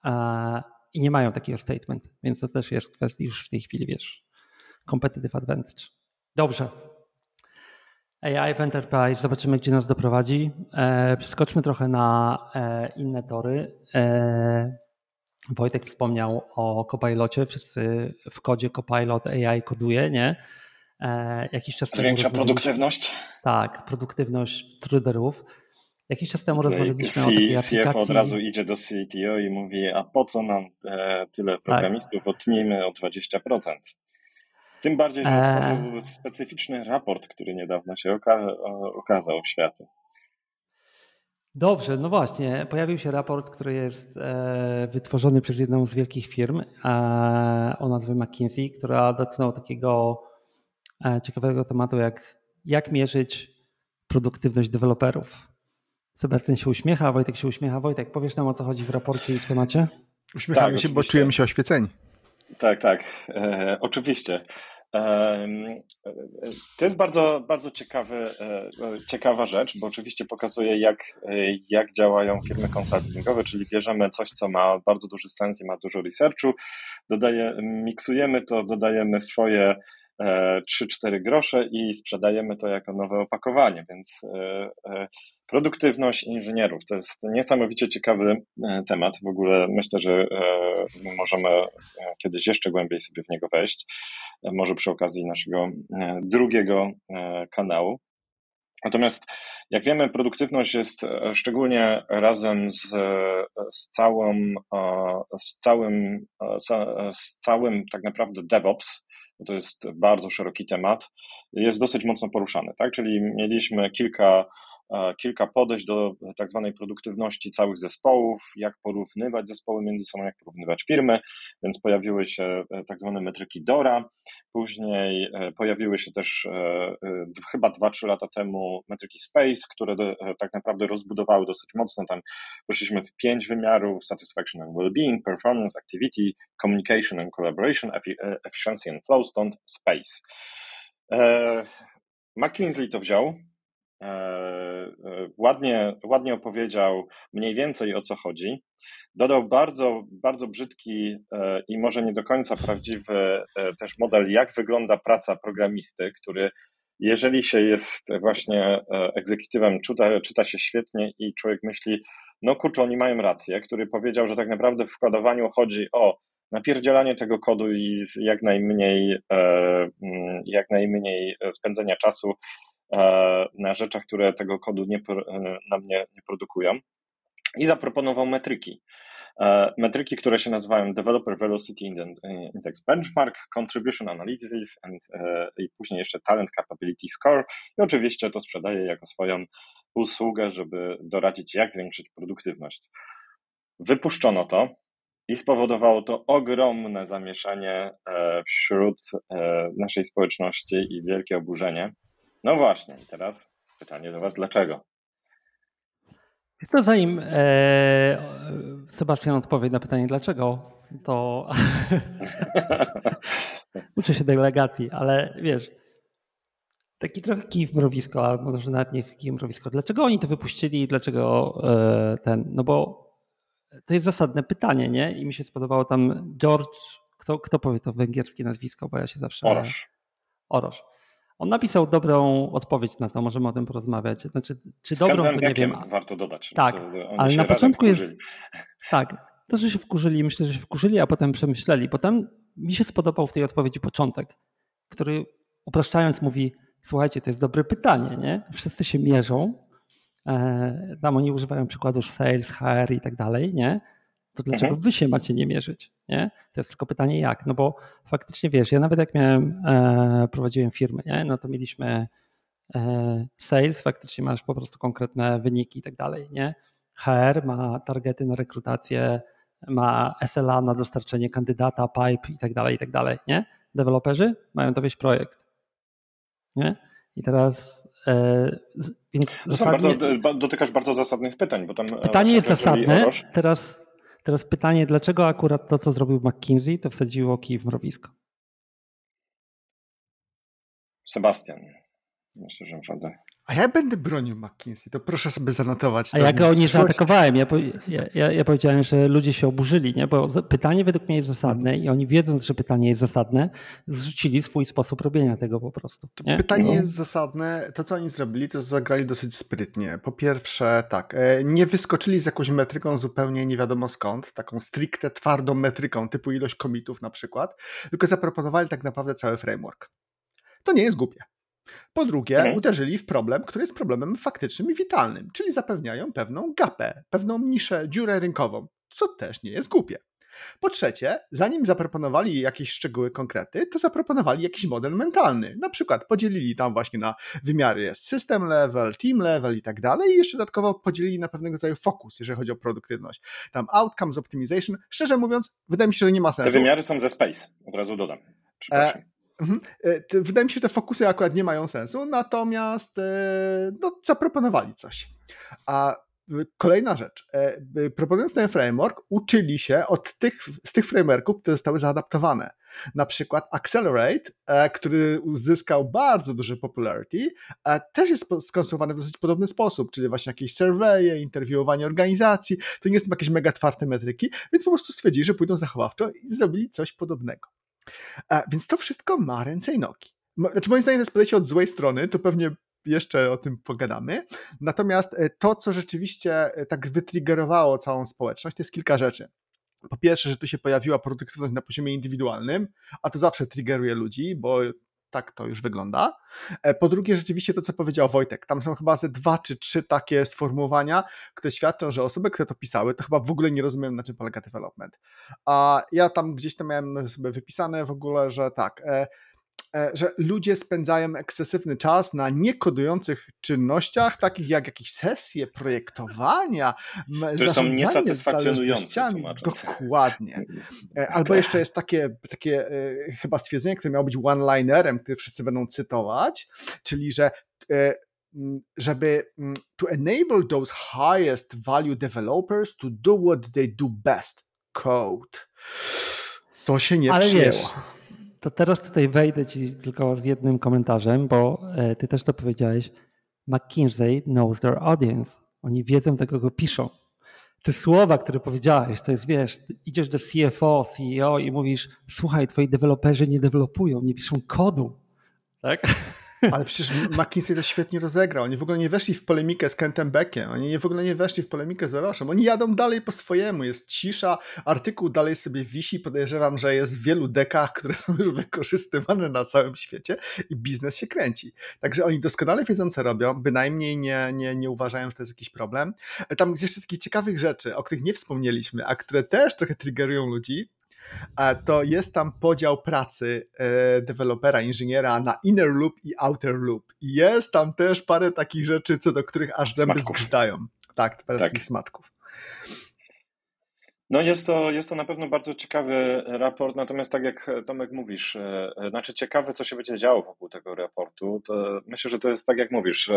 e, i nie mają takiego statement, więc to też jest kwestia już w tej chwili, wiesz, competitive advantage. Dobrze. AI w Enterprise, zobaczymy gdzie nas doprowadzi. E, przeskoczmy trochę na e, inne tory. E, Wojtek wspomniał o Copilocie, wszyscy w kodzie Copilot AI koduje, nie? E, jakiś czas temu Zwiększa rozmawialiśmy- produktywność. Tak, produktywność truderów. Jakiś czas temu rozmawialiśmy o C- takiej CFO aplikacji. od razu idzie do CTO i mówi, a po co nam e, tyle Tak. programistów, odtnijmy o 20%. Tym bardziej, że Eee. otworzył specyficzny raport, który niedawno się oka- okazał w światu. Dobrze, no właśnie. Pojawił się raport, który jest e, wytworzony przez jedną z wielkich firm e, o nazwie McKinsey, która dotknął takiego e, ciekawego tematu, jak, jak mierzyć produktywność deweloperów. Sebastian się uśmiecha, Wojtek się uśmiecha. Wojtek, powiesz nam o co chodzi w raporcie i w temacie? Uśmiechamy Tak, się, bo czujemy się oświeceni. Tak, tak, e, oczywiście. To jest bardzo, bardzo ciekawy, e, ciekawa rzecz, bo oczywiście pokazuje, jak, jak działają firmy konsultingowe, czyli bierzemy coś, co ma bardzo duży sens i ma dużo researchu, dodaje, miksujemy to, dodajemy swoje 3-4 grosze i sprzedajemy to jako nowe opakowanie, więc produktywność inżynierów to jest niesamowicie ciekawy temat. W ogóle myślę, że możemy kiedyś jeszcze głębiej sobie w niego wejść może przy okazji naszego e, drugiego e, kanału. Natomiast, jak wiemy, produktywność jest e, szczególnie razem z, z, z, całym, z całym tak naprawdę DevOps, to jest bardzo szeroki temat, jest dosyć mocno poruszany. Tak? Czyli mieliśmy kilka E, kilka podejść do tak zwanej produktywności całych zespołów, jak porównywać zespoły między sobą, jak porównywać firmy, więc pojawiły się e, tak zwane metryki DORA, później e, pojawiły się też chyba 2-3 lata temu metryki SPACE, które tak naprawdę rozbudowały dosyć mocno, tam poszliśmy w pięć wymiarów, satisfaction and well-being, performance, activity, communication and collaboration, efficiency and flow, stąd SPACE. McKinsey to wziął, E, e, ładnie, ładnie opowiedział mniej więcej o co chodzi. Dodał bardzo, bardzo brzydki e, i może nie do końca prawdziwy też model, jak wygląda praca programisty, który jeżeli się jest właśnie egzekutywem, czyta, czyta się świetnie i człowiek myśli, no kurczę, oni mają rację, który powiedział, że tak naprawdę w kodowaniu chodzi o napierdzielanie tego kodu i jak najmniej, jak najmniej spędzenia czasu E, na rzeczach, które tego kodu nie, e, nam nie, nie produkują. I zaproponował metryki. E, metryki, które się nazywają Developer Velocity Index Benchmark, Contribution Analysis and, i później jeszcze Talent Capability Score. I oczywiście to sprzedaje jako swoją usługę, żeby doradzić, jak zwiększyć produktywność. Wypuszczono to i spowodowało to ogromne zamieszanie wśród naszej społeczności i wielkie oburzenie. No właśnie, i teraz pytanie do Was, dlaczego? To zanim e, Sebastian odpowie na pytanie dlaczego, to uczę się delegacji, ale wiesz, taki trochę kij w mrowisko, albo może nawet nie kij w mrowisko. Dlaczego oni to wypuścili i dlaczego e, ten, no bo to jest zasadne pytanie, nie? I mi się spodobało tam George, kto, kto powie to węgierskie nazwisko, bo ja się zawsze... Orosz. Orosz. On napisał dobrą odpowiedź na to, możemy o tym porozmawiać. Znaczy, czy Z dobrą, to nie wiem. warto dodać. Tak, ale na początku jest. Tak, to, że się wkurzyli, myślę, że się wkurzyli, a potem przemyśleli. Potem mi się spodobał w tej odpowiedzi początek, który upraszczając mówi: Słuchajcie, to jest dobre pytanie, nie? Wszyscy się mierzą. E, tam oni używają przykładów sales, HR i tak dalej, nie? To dlaczego mhm. wy się macie nie mierzyć? Nie? To jest tylko pytanie jak, no bo faktycznie wiesz, ja nawet jak miałem, e, prowadziłem firmy, nie? no to mieliśmy e, sales, faktycznie masz po prostu konkretne wyniki i tak dalej, nie? HR ma targety na rekrutację, ma SLA na dostarczenie kandydata, pipe i tak dalej, i tak dalej, nie? Deweloperzy mają dowieść projekt, nie? I teraz, e, więc zasadnie, bardzo, dotykasz bardzo zasadnych pytań, bo tam e, pytanie jest zasadne. Teraz Teraz pytanie, dlaczego akurat to, co zrobił McKinsey, to wsadziło kij w mrowisko? Sebastian. Myślę, że naprawdę. A ja będę bronił McKinsey, to proszę sobie zanotować. A ja go nie zaatakowałem. Ja, ja, ja, powiedziałem, że ludzie się oburzyli, nie? bo pytanie według mnie jest zasadne i oni wiedząc, że pytanie jest zasadne, zrzucili swój sposób robienia tego po prostu. Nie? Pytanie no. jest zasadne. To, co oni zrobili, to zagrali dosyć sprytnie. Po pierwsze, tak, e, nie wyskoczyli z jakąś metryką zupełnie nie wiadomo skąd, taką stricte twardą metryką, typu ilość komitów na przykład, tylko zaproponowali tak naprawdę cały framework. To nie jest głupie. Po drugie, mhm. uderzyli w problem, który jest problemem faktycznym i witalnym, czyli zapewniają pewną gapę, pewną niszę, dziurę rynkową, co też nie jest głupie. Po trzecie, zanim zaproponowali jakieś szczegóły, konkrety, to zaproponowali jakiś model mentalny. Na przykład podzielili tam właśnie na wymiary system level, team level i tak dalej i jeszcze dodatkowo podzielili na pewnego rodzaju fokus, jeżeli chodzi o produktywność. Tam outcomes optimization, szczerze mówiąc, wydaje mi się, że nie ma sensu. Te wymiary są ze Space, od razu dodam. E, Przepraszam. E, wydaje mi się, że te fokusy akurat nie mają sensu, natomiast e, no, zaproponowali coś. A kolejna rzecz. E, proponując ten framework, uczyli się od tych, z tych frameworków, które zostały zaadaptowane. Na przykład Accelerate, e, który uzyskał bardzo duże popularity, też jest skonstruowany w dosyć podobny sposób, czyli właśnie jakieś surveje, interwiowanie organizacji. To nie są jakieś mega twarde metryki, więc po prostu stwierdzili, że pójdą zachowawczo i zrobili coś podobnego. Więc to wszystko ma ręce i nogi. Znaczy moim zdaniem to jest podejście od złej strony, to pewnie jeszcze o tym pogadamy. Natomiast e, to, co rzeczywiście e, tak wytriggerowało całą społeczność, to jest kilka rzeczy. Po pierwsze, że tu się pojawiła produktywność na poziomie indywidualnym, a to zawsze triggeruje ludzi, bo tak to już wygląda. E, po drugie, rzeczywiście to, co powiedział Wojtek, tam są chyba ze dwa czy trzy takie sformułowania, które świadczą, że osoby, które to pisały, to chyba w ogóle nie rozumieją, na czym polega development. A ja tam gdzieś tam miałem sobie wypisane w ogóle, że tak, E, że ludzie spędzają ekscesywny czas na niekodujących czynnościach, takich jak jakieś sesje projektowania, które są niesatysfakcjonujące. Dokładnie. E, albo jeszcze jest takie, takie e, chyba stwierdzenie, które miało być one-linerem, które wszyscy będą cytować, czyli że żeby to enable those highest value developers to do what they do best, code. To się nie Ale przyjęło. Wiesz, to teraz tutaj wejdę ci tylko z jednym komentarzem, bo e, ty też to powiedziałeś. McKinsey knows their audience. Oni wiedzą, do kogo piszą. Te słowa, które powiedziałeś, to jest, wiesz, idziesz do CFO, CEO i mówisz, słuchaj, twoi deweloperzy nie dewelopują, nie piszą kodu. Tak? Ale przecież McKinsey to świetnie rozegrał. Oni w ogóle nie weszli w polemikę z Kentem Beckiem. Oni w ogóle nie weszli w polemikę z Oroszem. Oni jadą dalej po swojemu. Jest cisza, artykuł dalej sobie wisi. Podejrzewam, że jest w wielu dekach, które są już wykorzystywane na całym świecie i biznes się kręci. Także oni doskonale wiedzą, co robią. Bynajmniej nie, nie, nie uważają, że to jest jakiś problem. Tam jest jeszcze takich ciekawych rzeczy, o których nie wspomnieliśmy, a które też trochę triggerują ludzi to jest tam podział pracy e, dewelopera, inżyniera na inner loop i outer loop. I jest tam też parę takich rzeczy, co do których aż zęby zgrzytają. Tak, parę tak. takich smatków. No jest to, jest to na pewno bardzo ciekawy raport, natomiast tak jak Tomek mówisz, e, znaczy ciekawe, co się będzie działo wokół tego raportu, to myślę, że to jest tak jak mówisz,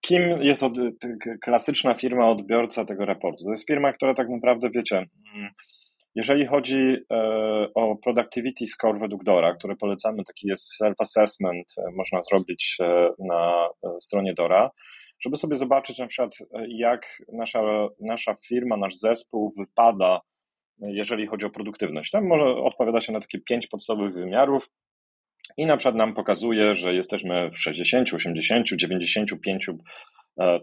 kim jest od, klasyczna firma odbiorca tego raportu? To jest firma, która tak naprawdę, wiecie, mm, jeżeli chodzi e, o Productivity Score według Dora, który polecamy, taki jest self-assessment, e, można zrobić e, na stronie Dora, żeby sobie zobaczyć na przykład, jak nasza, nasza firma, nasz zespół wypada, jeżeli chodzi o produktywność. Tam może odpowiada się na takie pięć podstawowych wymiarów i na przykład nam pokazuje, że jesteśmy w 60, 80, 95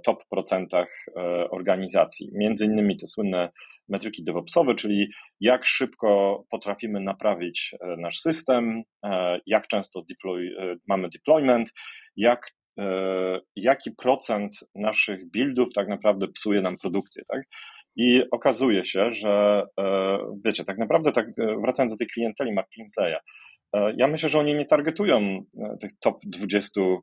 top procentach organizacji. Między innymi te słynne metryki DevOpsowe, czyli jak szybko potrafimy naprawić e, nasz system, e, jak często deploy, e, mamy deployment, jak, jaki procent naszych buildów tak naprawdę psuje nam produkcję. Tak? I okazuje się, że wiecie, tak naprawdę, tak, wracając do tej klienteli McKinsey'a, ja myślę, że oni nie targetują tych top 20%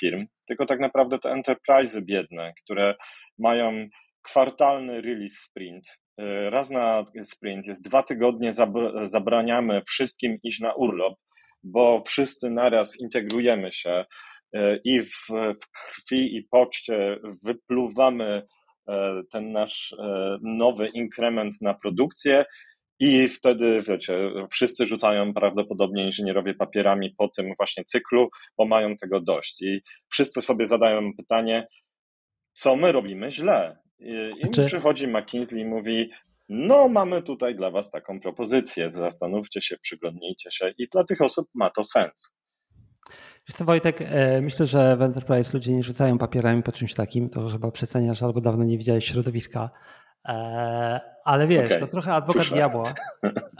firm, tylko tak naprawdę te enterprise biedne, które mają kwartalny release sprint, raz na sprint, jest dwa tygodnie, zabraniamy wszystkim iść na urlop, bo wszyscy naraz integrujemy się e, i w, w krwi i poczcie wypluwamy e, ten nasz nowy inkrement na produkcję i wtedy, wiecie, wszyscy rzucają prawdopodobnie inżynierowie papierami po tym właśnie cyklu, bo mają tego dość. I wszyscy sobie zadają pytanie, co my robimy źle? I, i znaczy... przychodzi McKinsey i mówi, no mamy tutaj dla was taką propozycję, zastanówcie się, przyglądnijcie się i dla tych osób ma to sens. Wiesz co Wojtek, e, myślę, że w Enterprise ludzie nie rzucają papierami po czymś takim, to chyba przeceniasz albo dawno nie widziałeś środowiska, e, ale wiesz, okay. to trochę adwokat diabła,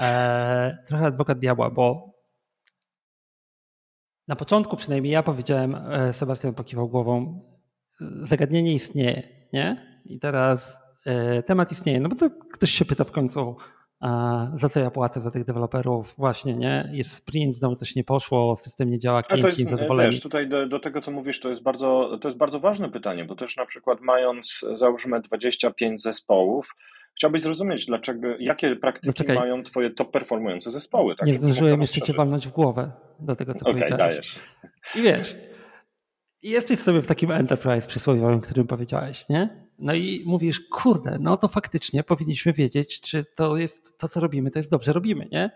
e, trochę adwokat diabła, bo na początku przynajmniej ja powiedziałem, Sebastian pokiwał głową, zagadnienie istnieje, nie? I teraz e, temat istnieje, no bo to ktoś się pyta w końcu, za co ja płacę za tych deweloperów, właśnie, nie? Jest sprint, znowu coś nie poszło, system nie działa, klienci niezadowoleni. Wiesz, tutaj do, do, tego, co mówisz, to jest, bardzo, to jest bardzo ważne pytanie, bo też na przykład mając, załóżmy 25 zespołów, chciałbyś zrozumieć, dlaczego, jakie praktyki no mają twoje top performujące zespoły. Tak, nie zdążyłem jeszcze cię walnąć w głowę do tego, co okay, powiedziałeś. Dajesz. I wiesz, jesteś sobie w takim enterprise przysłowiowym, którym powiedziałeś, nie? No i mówisz, kurde, no to faktycznie powinniśmy wiedzieć, czy to jest to, co robimy, to jest dobrze robimy, nie?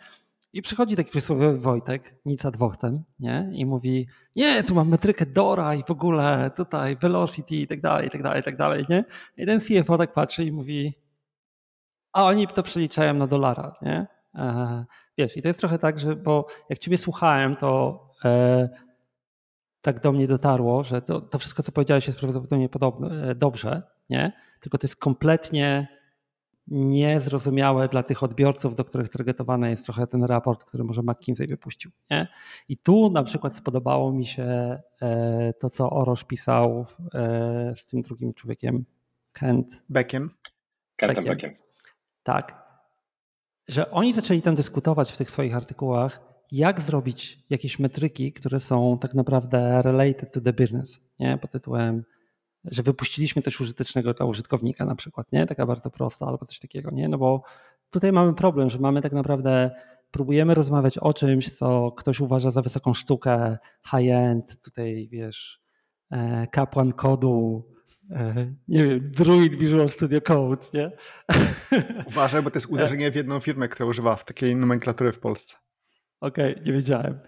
I przychodzi taki przysłowiowy Wojtek, nic ad voctem, nie? I mówi, nie, tu mam metrykę Dora i w ogóle tutaj velocity i tak dalej, i tak dalej, i tak dalej, nie? I ten CFO tak patrzy i mówi, a oni to przeliczają na dolara, nie? Wiesz, i to jest trochę tak, że bo jak ciebie słuchałem, to e, tak do mnie dotarło, że to, to wszystko, co powiedziałeś, jest prawdopodobnie podobne, dobrze, nie? Tylko to jest kompletnie niezrozumiałe dla tych odbiorców, do których targetowany jest trochę ten raport, który może McKinsey wypuścił. Nie? I tu na przykład spodobało mi się e, to, co Orosz pisał e, z tym drugim człowiekiem, Kent. Beckiem. Kentem Beckiem. Tak. Że oni zaczęli tam dyskutować w tych swoich artykułach, jak zrobić jakieś metryki, które są tak naprawdę related to the business, nie? pod tytułem że wypuściliśmy coś użytecznego dla użytkownika na przykład, nie? Taka bardzo prosta albo coś takiego, nie? No bo tutaj mamy problem, że mamy tak naprawdę, próbujemy rozmawiać o czymś, co ktoś uważa za wysoką sztukę, high-end, tutaj wiesz, e, kapłan kodu, e, nie wiem, Druid Visual Studio Code, nie? Uważaj, bo to jest uderzenie w jedną firmę, która używa w takiej nomenklatury w Polsce. Okej, okay, nie wiedziałem.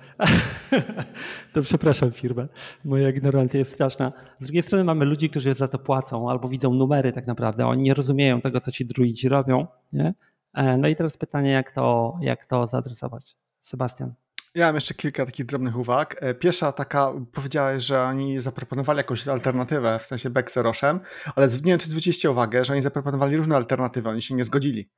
to przepraszam firmę. Moja ignorancja jest straszna. Z drugiej strony mamy ludzi, którzy za to płacą albo widzą numery tak naprawdę. Oni nie rozumieją tego, co ci druidzi robią. Nie? E, no i teraz pytanie, jak to, jak to zaadresować? Sebastian. Ja mam jeszcze kilka takich drobnych uwag. E, pierwsza taka, powiedziałeś, że oni zaproponowali jakąś alternatywę, w sensie Bekseroszem, ale nie wiem, czy zwróciliście uwagę, że oni zaproponowali różne alternatywy, oni się nie zgodzili.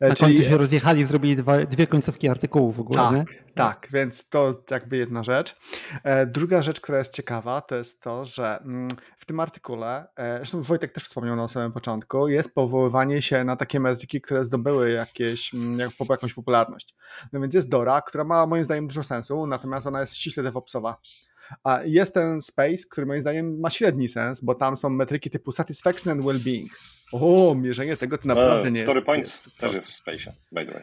E, Na Czyli... końcu się rozjechali, zrobili dwa, dwie końcówki artykułów w ogóle. Tak, nie? tak, więc to jakby jedna rzecz. E, druga rzecz, która jest ciekawa, to jest to, że mm, w tym artykule, e, zresztą Wojtek też wspomniał na samym początku, jest powoływanie się na takie metryki, które zdobyły jakieś, mm, jakąś popularność. No więc jest Dora, która ma moim zdaniem dużo sensu, natomiast ona jest ściśle DevOpsowa. A jest ten space, który moim zdaniem ma średni sens, bo tam są metryki typu satisfaction and well-being. O, mierzenie tego to naprawdę nie story jest. Story points też jest w space, by the way.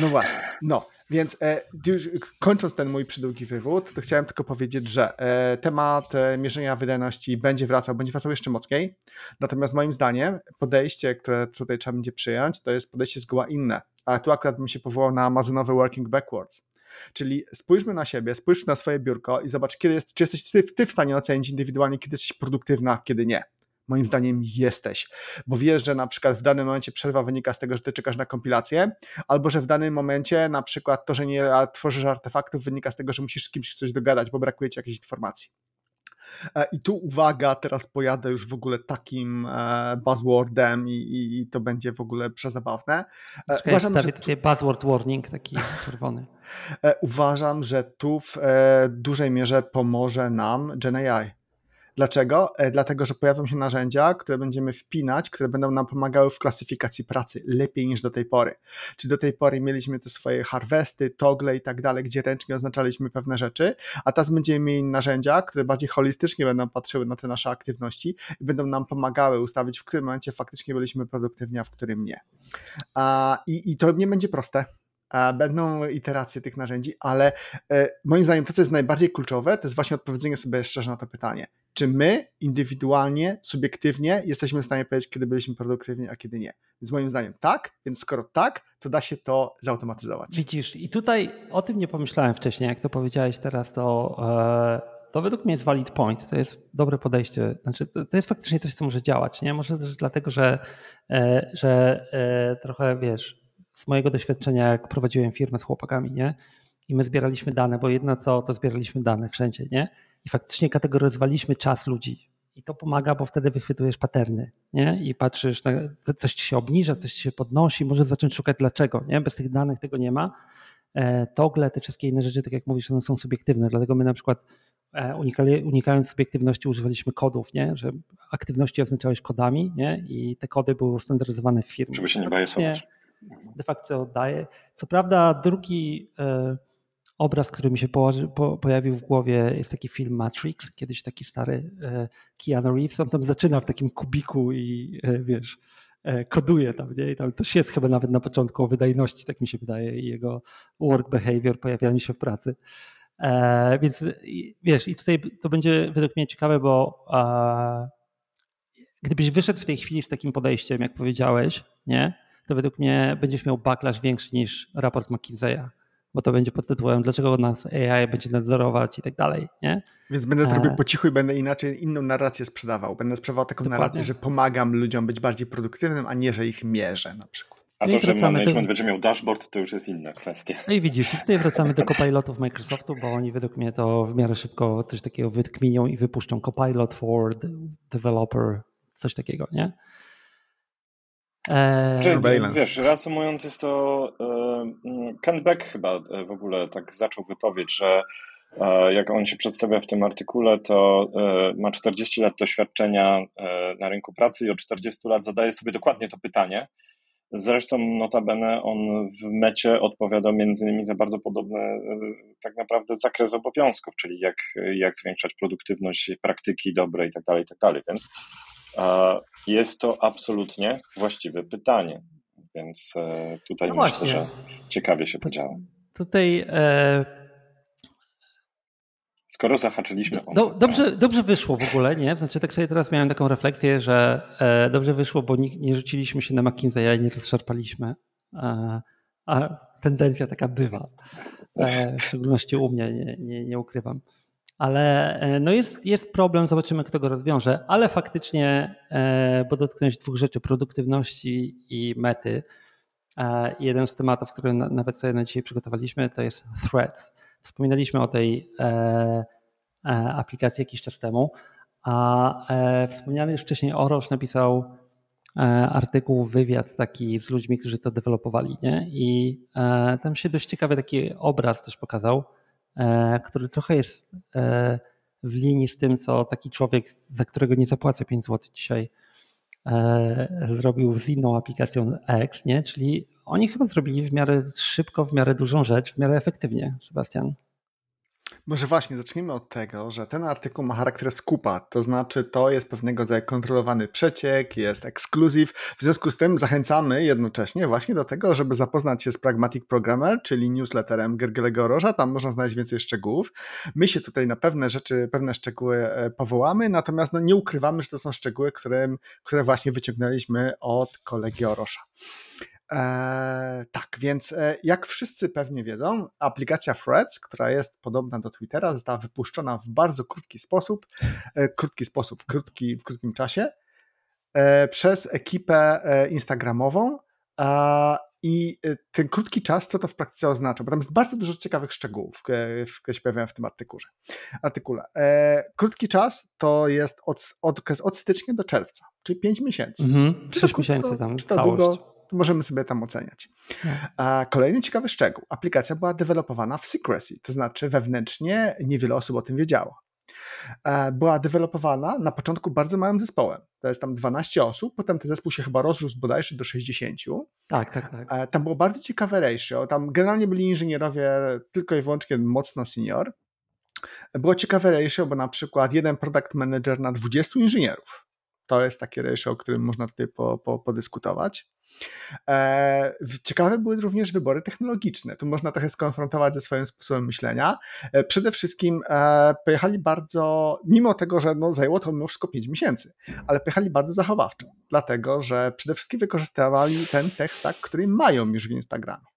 No właśnie, no. Więc e, już kończąc ten mój przydługi wywód, to chciałem tylko powiedzieć, że e, temat e, mierzenia wydajności będzie wracał, będzie wracał jeszcze mocniej. Natomiast moim zdaniem podejście, które tutaj trzeba będzie przyjąć, to jest podejście zgoła inne. A tu akurat bym się powołał na amazonowy working backwards. Czyli spójrzmy na siebie, spójrz na swoje biurko i zobacz, kiedy jest, czy jesteś ty, ty w stanie ocenić indywidualnie, kiedy jesteś produktywna, kiedy nie. Moim zdaniem jesteś, bo wiesz, że na przykład w danym momencie przerwa wynika z tego, że ty czekasz na kompilację, albo że w danym momencie na przykład to, że nie tworzysz artefaktów wynika z tego, że musisz z kimś coś dogadać, bo brakuje ci jakiejś informacji. E, I tu uwaga, teraz pojadę już w ogóle takim e, buzzwordem i, i, i to będzie w ogóle przezabawne. E, uważam, że tutaj buzzword warning taki czerwony. Uważam, że tu w dużej mierze pomoże nam GenAI. Dlaczego? E, dlatego, że pojawią się narzędzia, które będziemy wpinać, które będą nam pomagały w klasyfikacji pracy lepiej niż do tej pory. Czy do tej pory mieliśmy te swoje harvesty, togle i tak dalej, gdzie ręcznie oznaczaliśmy pewne rzeczy, a teraz będziemy mieli narzędzia, które bardziej holistycznie będą patrzyły na te nasze aktywności i będą nam pomagały ustawić, w którym momencie faktycznie byliśmy produktywni, a w którym nie. I, i to nie będzie proste Będą iteracje tych narzędzi, ale e, moim zdaniem to, co jest najbardziej kluczowe, to jest właśnie odpowiedzenie sobie szczerze na to pytanie. Czy my indywidualnie, subiektywnie jesteśmy w stanie powiedzieć, kiedy byliśmy produktywni, a kiedy nie? Więc moim zdaniem tak, więc skoro tak, to da się to zautomatyzować. Widzisz, i tutaj o tym nie pomyślałem wcześniej, jak to powiedziałeś teraz, to, e, to według mnie jest valid point, to jest dobre podejście. Znaczy, to jest faktycznie coś, co może działać, nie? Może też dlatego, że, e, że trochę wiesz, z mojego doświadczenia, jak prowadziłem firmę z chłopakami, nie? I my zbieraliśmy dane, bo jedno co, to zbieraliśmy dane wszędzie, nie? I faktycznie kategoryzowaliśmy czas ludzi. I to pomaga, bo wtedy wychwytujesz paterny, nie? I patrzysz, na, coś ci się obniża, coś ci się podnosi, możesz zacząć szukać dlaczego, nie? Bez tych danych tego nie ma. E, togle, te wszystkie inne rzeczy, tak jak mówisz, one są subiektywne, dlatego my na przykład e, unikając subiektywności używaliśmy kodów, nie? że aktywności oznaczałeś kodami nie? i te kody były ustandaryzowane w firmie. Żeby się nie bajesować de facto oddaje. Co prawda drugi e, obraz, który mi się pojawił w głowie jest taki film Matrix, kiedyś taki stary e, Keanu Reeves, on tam zaczyna w takim kubiku i e, wiesz, koduje tam, nie? I tam coś jest chyba nawet na początku o wydajności, tak mi się wydaje, i jego work behavior, pojawianie się w pracy. Więc wiesz, i tutaj to będzie według mnie ciekawe, bo gdybyś wyszedł w tej chwili z takim podejściem, jak powiedziałeś, nie, to według mnie będziesz miał backlash większy niż raport McKinsey'a, bo to będzie pod tytułem dlaczego nas AI będzie nadzorować i tak dalej, nie? Więc będę to E. robił po cichu i będę inaczej inną narrację sprzedawał. Będę sprzedawał taką Dokładnie. narrację, że pomagam ludziom być bardziej produktywnym, a nie, że ich mierzę na przykład. A No to, i że wracamy do- management będzie miał dashboard, to już jest inna kwestia. No i widzisz, tutaj wracamy do copilotów Microsoftu, bo oni według mnie to w miarę szybko coś takiego wytkminią i wypuszczą copilot for developer, coś takiego, nie? E, Surveillance. wiesz, reasumując jest to, e, Ken Beck chyba e, w ogóle tak zaczął wypowiedź, że e, jak on się przedstawia w tym artykule, to ma 40 lat doświadczenia na rynku pracy i od 40 lat zadaje sobie dokładnie to pytanie. Zresztą notabene on w mecie odpowiadał między innymi za bardzo podobny tak naprawdę zakres obowiązków, czyli jak, jak zwiększać produktywność, praktyki dobre i tak dalej, i tak dalej. Więc jest to absolutnie właściwe pytanie. Więc e, tutaj No myślę, że ciekawie się to działa. Tutaj e, Skoro zahaczyliśmy o do, dobrze, dobrze wyszło w ogóle, nie? Znaczy tak sobie teraz miałem taką refleksję, że e, dobrze wyszło, bo nie, nie rzuciliśmy się na McKinsey'a i nie rozszarpaliśmy. E, a tendencja taka bywa. E, w szczególności u mnie, nie, nie, nie ukrywam. Ale e, no jest, jest problem, zobaczymy kto go rozwiąże, ale faktycznie, e, bo dotknąłeś dwóch rzeczy, produktywności i mety. E, Jeden z tematów, który na- nawet sobie na dzisiaj przygotowaliśmy, to jest Threads. Wspominaliśmy o tej aplikacji jakiś czas temu, a wspomniany już wcześniej Orosz napisał artykuł, wywiad taki z ludźmi, którzy to dewelopowali, nie? I tam się dość ciekawy taki obraz też pokazał, który trochę jest e, w linii z tym, co taki człowiek, za którego nie zapłacę 5 zł dzisiaj, e, zrobił z inną aplikacją X, nie? Czyli oni chyba zrobili w miarę szybko, w miarę dużą rzecz, w miarę efektywnie, Sebastian. Może właśnie, zacznijmy od tego, że ten artykuł ma charakter skupa, to znaczy to jest pewnego rodzaju kontrolowany przeciek, jest ekskluzyw. W związku z tym zachęcamy jednocześnie właśnie do tego, żeby zapoznać się z Pragmatic Programmer, czyli newsletterem Gergelego Orosza, tam można znaleźć więcej szczegółów. My się tutaj na pewne rzeczy, pewne szczegóły e, powołamy, natomiast no, nie ukrywamy, że to są szczegóły, które właśnie wyciągnęliśmy od kolegi Orosza. Eee, tak, więc e, jak wszyscy pewnie wiedzą, aplikacja Threads, która jest podobna do Twittera, została wypuszczona w bardzo krótki sposób, e, krótki sposób, krótki, w krótkim czasie, e, przez ekipę e, Instagramową. A, I e, ten krótki czas, co to w praktyce oznacza? Bo tam jest bardzo dużo ciekawych szczegółów, które się pojawiają w tym artykule. artykule. E, Krótki czas to jest od, okres od stycznia do czerwca, czyli 5 miesięcy. Mhm. Czy to 6 miesięcy tam czy to całość. długo, możemy sobie tam oceniać. No. A kolejny ciekawy szczegół. Aplikacja była dewelopowana w secrecy, to znaczy wewnętrznie niewiele osób o tym wiedziało. E, Była dewelopowana na początku bardzo małym zespołem. To jest tam 12 osób, potem ten zespół się chyba rozrósł bodajże do 60. Tak, tak, tak. E, Tam było bardzo ciekawe ratio. Tam generalnie byli inżynierowie tylko i wyłącznie mocno senior. Było ciekawe ratio, bo na przykład jeden product manager na 20 inżynierów. To jest takie ratio, o którym można tutaj po, po, podyskutować. E, Ciekawe były również wybory technologiczne. Tu można trochę skonfrontować ze swoim sposobem myślenia. E, Przede wszystkim e, pojechali bardzo, mimo tego, że no, zajęło to mimo wszystko 5 miesięcy, ale pojechali bardzo zachowawczo, dlatego że przede wszystkim wykorzystywali ten tech stack, który mają już w Instagramie.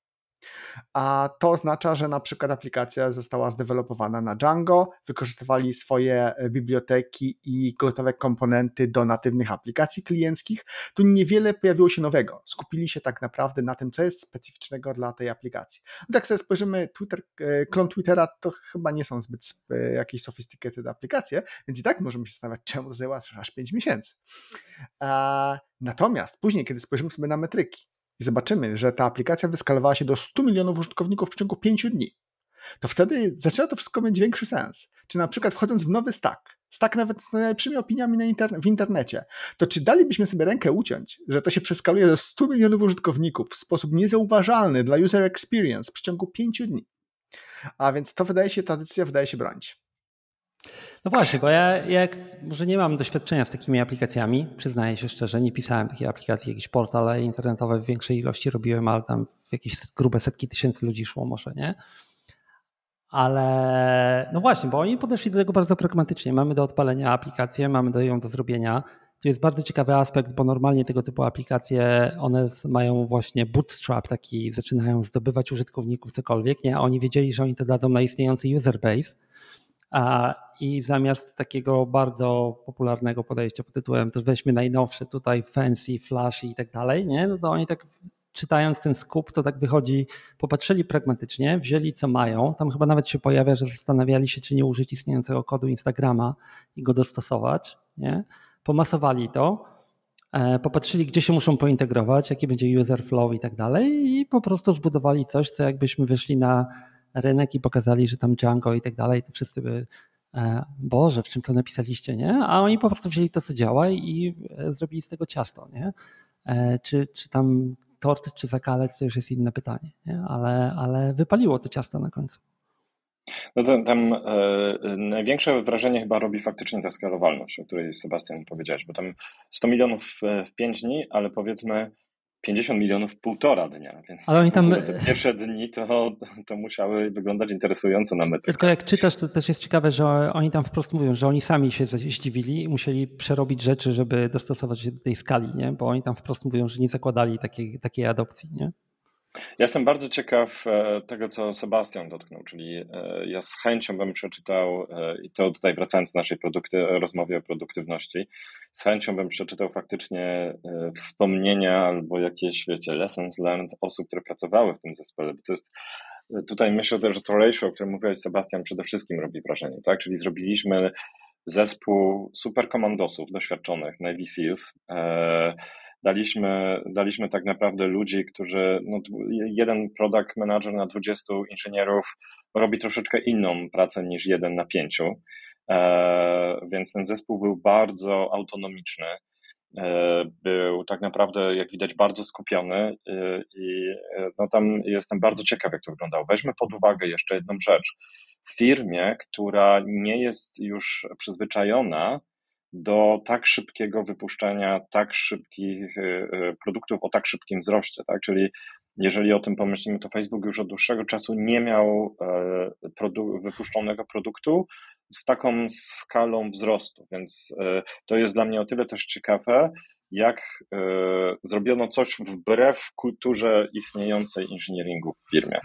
A to oznacza, że na przykład aplikacja została zdevelopowana na Django, wykorzystywali swoje e, biblioteki i gotowe komponenty do natywnych aplikacji klienckich. Tu niewiele pojawiło się nowego. Skupili się tak naprawdę na tym, co jest specyficznego dla tej aplikacji. No tak sobie spojrzymy, Twitter, e, klon Twittera to chyba nie są zbyt e, jakieś sophisticated aplikacje, więc i tak możemy się zastanawiać, czemu to zajęło aż 5 miesięcy. Natomiast później, kiedy spojrzymy sobie na metryki, i zobaczymy, że ta aplikacja wyskalowała się do 100 milionów użytkowników w ciągu 5 dni, to wtedy zaczyna to wszystko mieć większy sens. Czy na przykład wchodząc w nowy stack, stack nawet z najlepszymi opiniami na interne- w internecie, to czy dalibyśmy sobie rękę uciąć, że to się przeskaluje do 100 milionów użytkowników w sposób niezauważalny dla user experience w przeciągu 5 dni? A więc to wydaje się, ta decyzja wydaje się bronić. No właśnie, bo ja jak może nie mam doświadczenia z takimi aplikacjami, przyznaję się szczerze, nie pisałem takiej aplikacji, jakieś portale internetowe w większej ilości robiłem, ale tam w jakieś grube setki tysięcy ludzi szło może, nie? Ale no właśnie, bo oni podeszli do tego bardzo pragmatycznie. Mamy do odpalenia aplikację, mamy do ją do zrobienia. To jest bardzo ciekawy aspekt, bo normalnie tego typu aplikacje, one mają właśnie bootstrap taki, zaczynają zdobywać użytkowników cokolwiek, nie? A oni wiedzieli, że oni to dadzą na istniejący user base i zamiast takiego bardzo popularnego podejścia pod tytułem to weźmy najnowsze tutaj fancy, flash i tak dalej, nie? No to oni tak czytając ten skup, to tak wychodzi, popatrzyli pragmatycznie, wzięli co mają. Tam chyba nawet się pojawia, że zastanawiali się, czy nie użyć istniejącego kodu Instagrama i go dostosować. Nie? Pomasowali to, e, popatrzyli, gdzie się muszą pointegrować, jaki będzie user flow i tak dalej, i po prostu zbudowali coś, co jakbyśmy wyszli na rynek i pokazali, że tam Django i tak dalej, to wszyscy by e, Boże, w czym to napisaliście, nie? A oni po prostu wzięli to, co działa i e, zrobili z tego ciasto, nie? Czy, czy tam tort czy zakalec to już jest inne pytanie, nie? Ale, ale wypaliło to ciasto na końcu. No to, tam e, największe wrażenie chyba robi faktycznie ta skalowalność, o której Sebastian powiedziałeś, bo tam 100 milionów w 5 dni, ale powiedzmy 50 milionów półtora dnia. Więc Ale oni tam. Te pierwsze dni to, to musiały wyglądać interesująco na metę. Tylko jak czytasz, to też jest ciekawe, że oni tam wprost mówią, że oni sami się zdziwili i musieli przerobić rzeczy, żeby dostosować się do tej skali, nie? bo oni tam wprost mówią, że nie zakładali takiej, takiej adopcji. Nie? Ja jestem bardzo ciekaw e, tego, co Sebastian dotknął, czyli e, ja z chęcią bym przeczytał, e, i to tutaj wracając do naszej produkty, rozmowie o produktywności, z chęcią bym przeczytał faktycznie wspomnienia albo jakieś, wiecie, lessons learned osób, które pracowały w tym zespole, bo to jest, tutaj myślę też, że to ratio, o którym mówiłeś Sebastian, przede wszystkim robi wrażenie, tak, czyli zrobiliśmy zespół super komandosów doświadczonych, Navy Seals, daliśmy, daliśmy tak naprawdę ludzi, którzy, no, jeden product manager na 20 inżynierów robi troszeczkę inną pracę niż jeden na pięciu, e, więc ten zespół był bardzo autonomiczny, e, był tak naprawdę, jak widać, bardzo skupiony e, i no tam jestem bardzo ciekaw, jak to wyglądało. Weźmy pod uwagę jeszcze jedną rzecz. W firmie, która nie jest już przyzwyczajona do tak szybkiego wypuszczania tak szybkich e, e, produktów o tak szybkim wzroście, tak? Czyli jeżeli o tym pomyślimy, to Facebook już od dłuższego czasu nie miał e, produ wypuszczonego produktu z taką skalą wzrostu, więc to jest dla mnie o tyle też ciekawe, jak zrobiono coś wbrew kulturze istniejącej inżynieringu w firmie.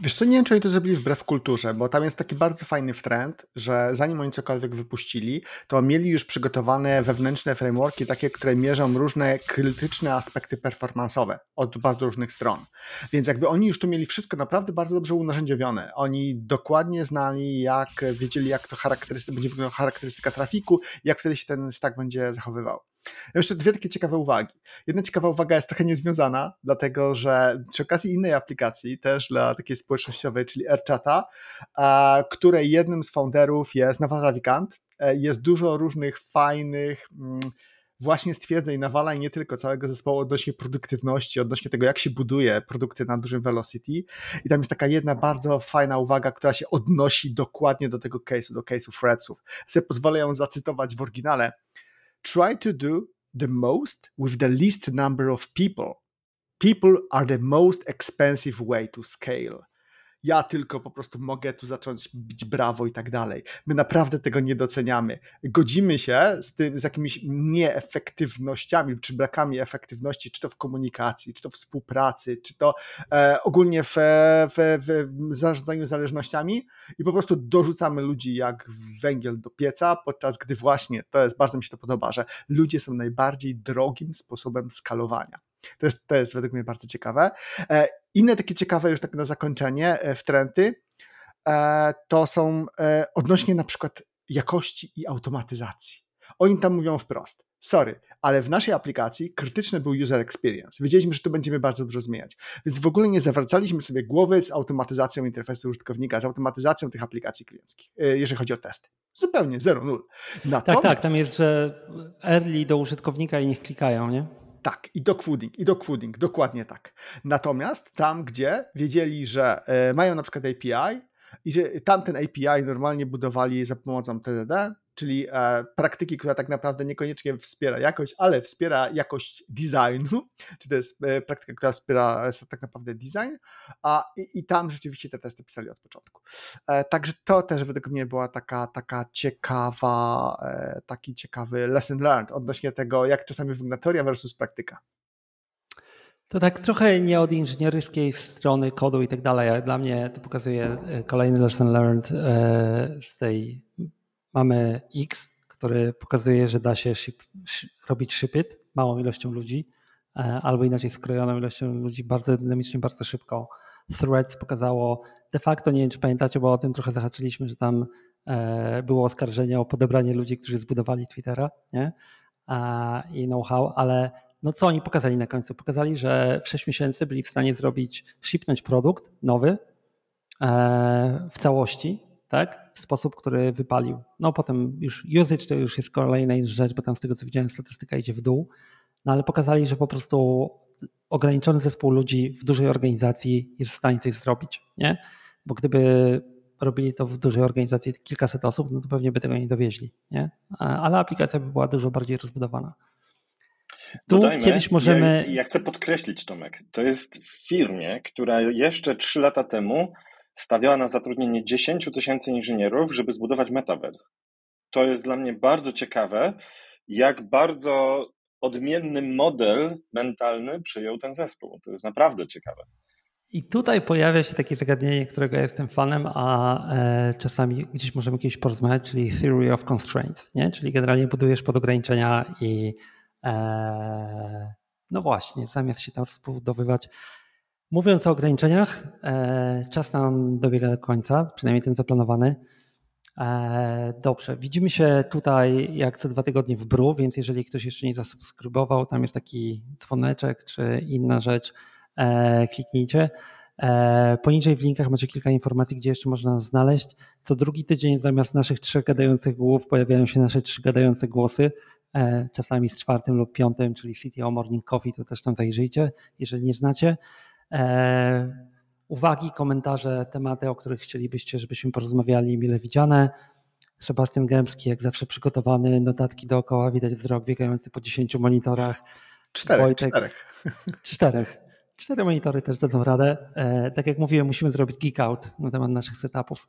Wiesz co, nie wiem, czy oni to zrobili wbrew kulturze, bo tam jest taki bardzo fajny trend, że zanim oni cokolwiek wypuścili, to mieli już przygotowane wewnętrzne frameworki, takie, które mierzą różne krytyczne aspekty performanceowe od bardzo różnych stron. Więc jakby oni już tu mieli wszystko naprawdę bardzo dobrze unarzędziowione. Oni dokładnie znali, jak, wiedzieli, jak to charakterystyka, będzie wyglądała charakterystyka trafiku, jak wtedy się ten stack będzie zachowywał. Jeszcze dwie takie ciekawe uwagi. Jedna ciekawa uwaga jest trochę niezwiązana, dlatego że przy okazji innej aplikacji, też dla takiej społecznościowej, czyli AirChata, której jednym z founderów jest Naval Ravikant, e, jest dużo różnych fajnych mm, właśnie stwierdzeń Nawala i nie tylko całego zespołu odnośnie produktywności, odnośnie tego, jak się buduje produkty na dużym velocity. I tam jest taka jedna bardzo fajna uwaga, która się odnosi dokładnie do tego case'u, do case'u threadsów. Sobie pozwolę ją zacytować w oryginale try to do the most with the least number of people. People are the most expensive way to scale. Ja tylko po prostu mogę tu zacząć bić brawo i tak dalej. My naprawdę tego nie doceniamy. Godzimy się z tym, z jakimiś nieefektywnościami, czy brakami efektywności, czy to w komunikacji, czy to współpracy, czy to e, ogólnie w, w, w zarządzaniu zależnościami i po prostu dorzucamy ludzi jak węgiel do pieca, podczas gdy właśnie, to jest, bardzo mi się to podoba, że ludzie są najbardziej drogim sposobem skalowania. To jest, to jest według mnie bardzo ciekawe. E, inne takie ciekawe już tak na zakończenie e, wtręty e, to są odnośnie na przykład jakości i automatyzacji. Oni tam mówią wprost. Sorry, ale w naszej aplikacji krytyczny był user experience. Wiedzieliśmy, że tu będziemy bardzo dużo zmieniać. Więc w ogóle nie zawracaliśmy sobie głowy z automatyzacją interfejsu użytkownika, z automatyzacją tych aplikacji klienckich, jeżeli chodzi o testy. Zupełnie, zero, nul. Natomiast... Tak, tak, tam jest, że early do użytkownika i niech klikają, nie? Tak, i dogfooding, i dogfooding, dokładnie tak. Natomiast tam, gdzie wiedzieli, że e, mają na przykład API i że tamten API normalnie budowali za pomocą TDD, czyli e, praktyki, która tak naprawdę niekoniecznie wspiera jakość, ale wspiera jakość designu, czy to jest e, praktyka, która wspiera e, tak naprawdę design, a, i, i tam rzeczywiście te testy pisali od początku. Także to też według mnie była taka, taka ciekawa, taki ciekawy lesson learned odnośnie tego, jak czasami wygląda teoria versus praktyka. To tak trochę nie od inżynierskiej strony kodu i tak dalej, ale dla mnie to pokazuje kolejny lesson learned z tej. Mamy X, który pokazuje, że da się ship, robić shipit małą ilością ludzi, e, albo inaczej skrojoną ilością ludzi bardzo dynamicznie, bardzo szybko. Threads pokazało de facto, nie wiem czy pamiętacie, bo o tym trochę zahaczyliśmy, że tam było oskarżenie o podebranie ludzi, którzy zbudowali Twittera nie? i know-how, ale no co oni pokazali na końcu? Pokazali, że w 6 miesięcy byli w stanie zrobić, shipnąć produkt nowy e, w całości, tak? W sposób, który wypalił. No potem już usage to już jest kolejna rzecz, bo tam z tego co widziałem statystyka idzie w dół, no ale pokazali, że po prostu ograniczony zespół ludzi w dużej organizacji jest w stanie coś zrobić, nie? Bo gdyby robili to w dużej organizacji kilkaset osób, no to pewnie by tego nie dowieźli, nie? Ale aplikacja by była dużo bardziej rozbudowana. Tu Dodajmy, kiedyś możemy. Ja, ja chcę podkreślić, Tomek, to jest w firmie, która jeszcze trzy lata temu stawiała na zatrudnienie 10 tysięcy inżynierów, żeby zbudować metaverse. To jest dla mnie bardzo ciekawe, jak bardzo odmienny model mentalny przyjął ten zespół. To jest naprawdę ciekawe. I tutaj pojawia się takie zagadnienie, którego ja jestem fanem, a e, czasami gdzieś możemy kiedyś porozmawiać, czyli theory of constraints, nie? czyli generalnie budujesz pod ograniczenia i E, no właśnie, zamiast się tam rozbudowywać. Mówiąc o ograniczeniach, e, czas nam dobiega do końca, przynajmniej ten zaplanowany. E, dobrze, widzimy się tutaj jak co dwa tygodnie w Bru, więc jeżeli ktoś jeszcze nie zasubskrybował, tam jest taki dzwoneczek czy inna rzecz, kliknijcie. Poniżej w linkach macie kilka informacji, gdzie jeszcze można nas znaleźć. Co drugi tydzień zamiast naszych trzech gadających głów pojawiają się nasze trzy gadające głosy. E, czasami z czwartym lub piątym, czyli CTO Morning Coffee, to też tam zajrzyjcie, jeżeli nie znacie. E, uwagi, komentarze, tematy, o których chcielibyście, żebyśmy porozmawiali, mile widziane. Sebastian Gębski, jak zawsze przygotowany, notatki dookoła, widać wzrok biegający po 10 monitorach. Czterech, Wojtek, czterech. Czterech. Cztery monitory też dadzą radę. E, tak jak mówiłem, musimy zrobić geek out na temat naszych setupów.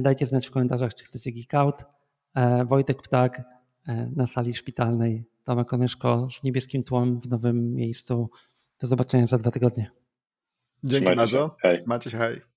Dajcie znać w komentarzach, czy chcecie geek out. Wojtek Ptak, E, na sali szpitalnej. Tomek Konyszko z niebieskim tłem w nowym miejscu. Do zobaczenia za dwa tygodnie. Dzięki bardzo. Hej. Macie hej.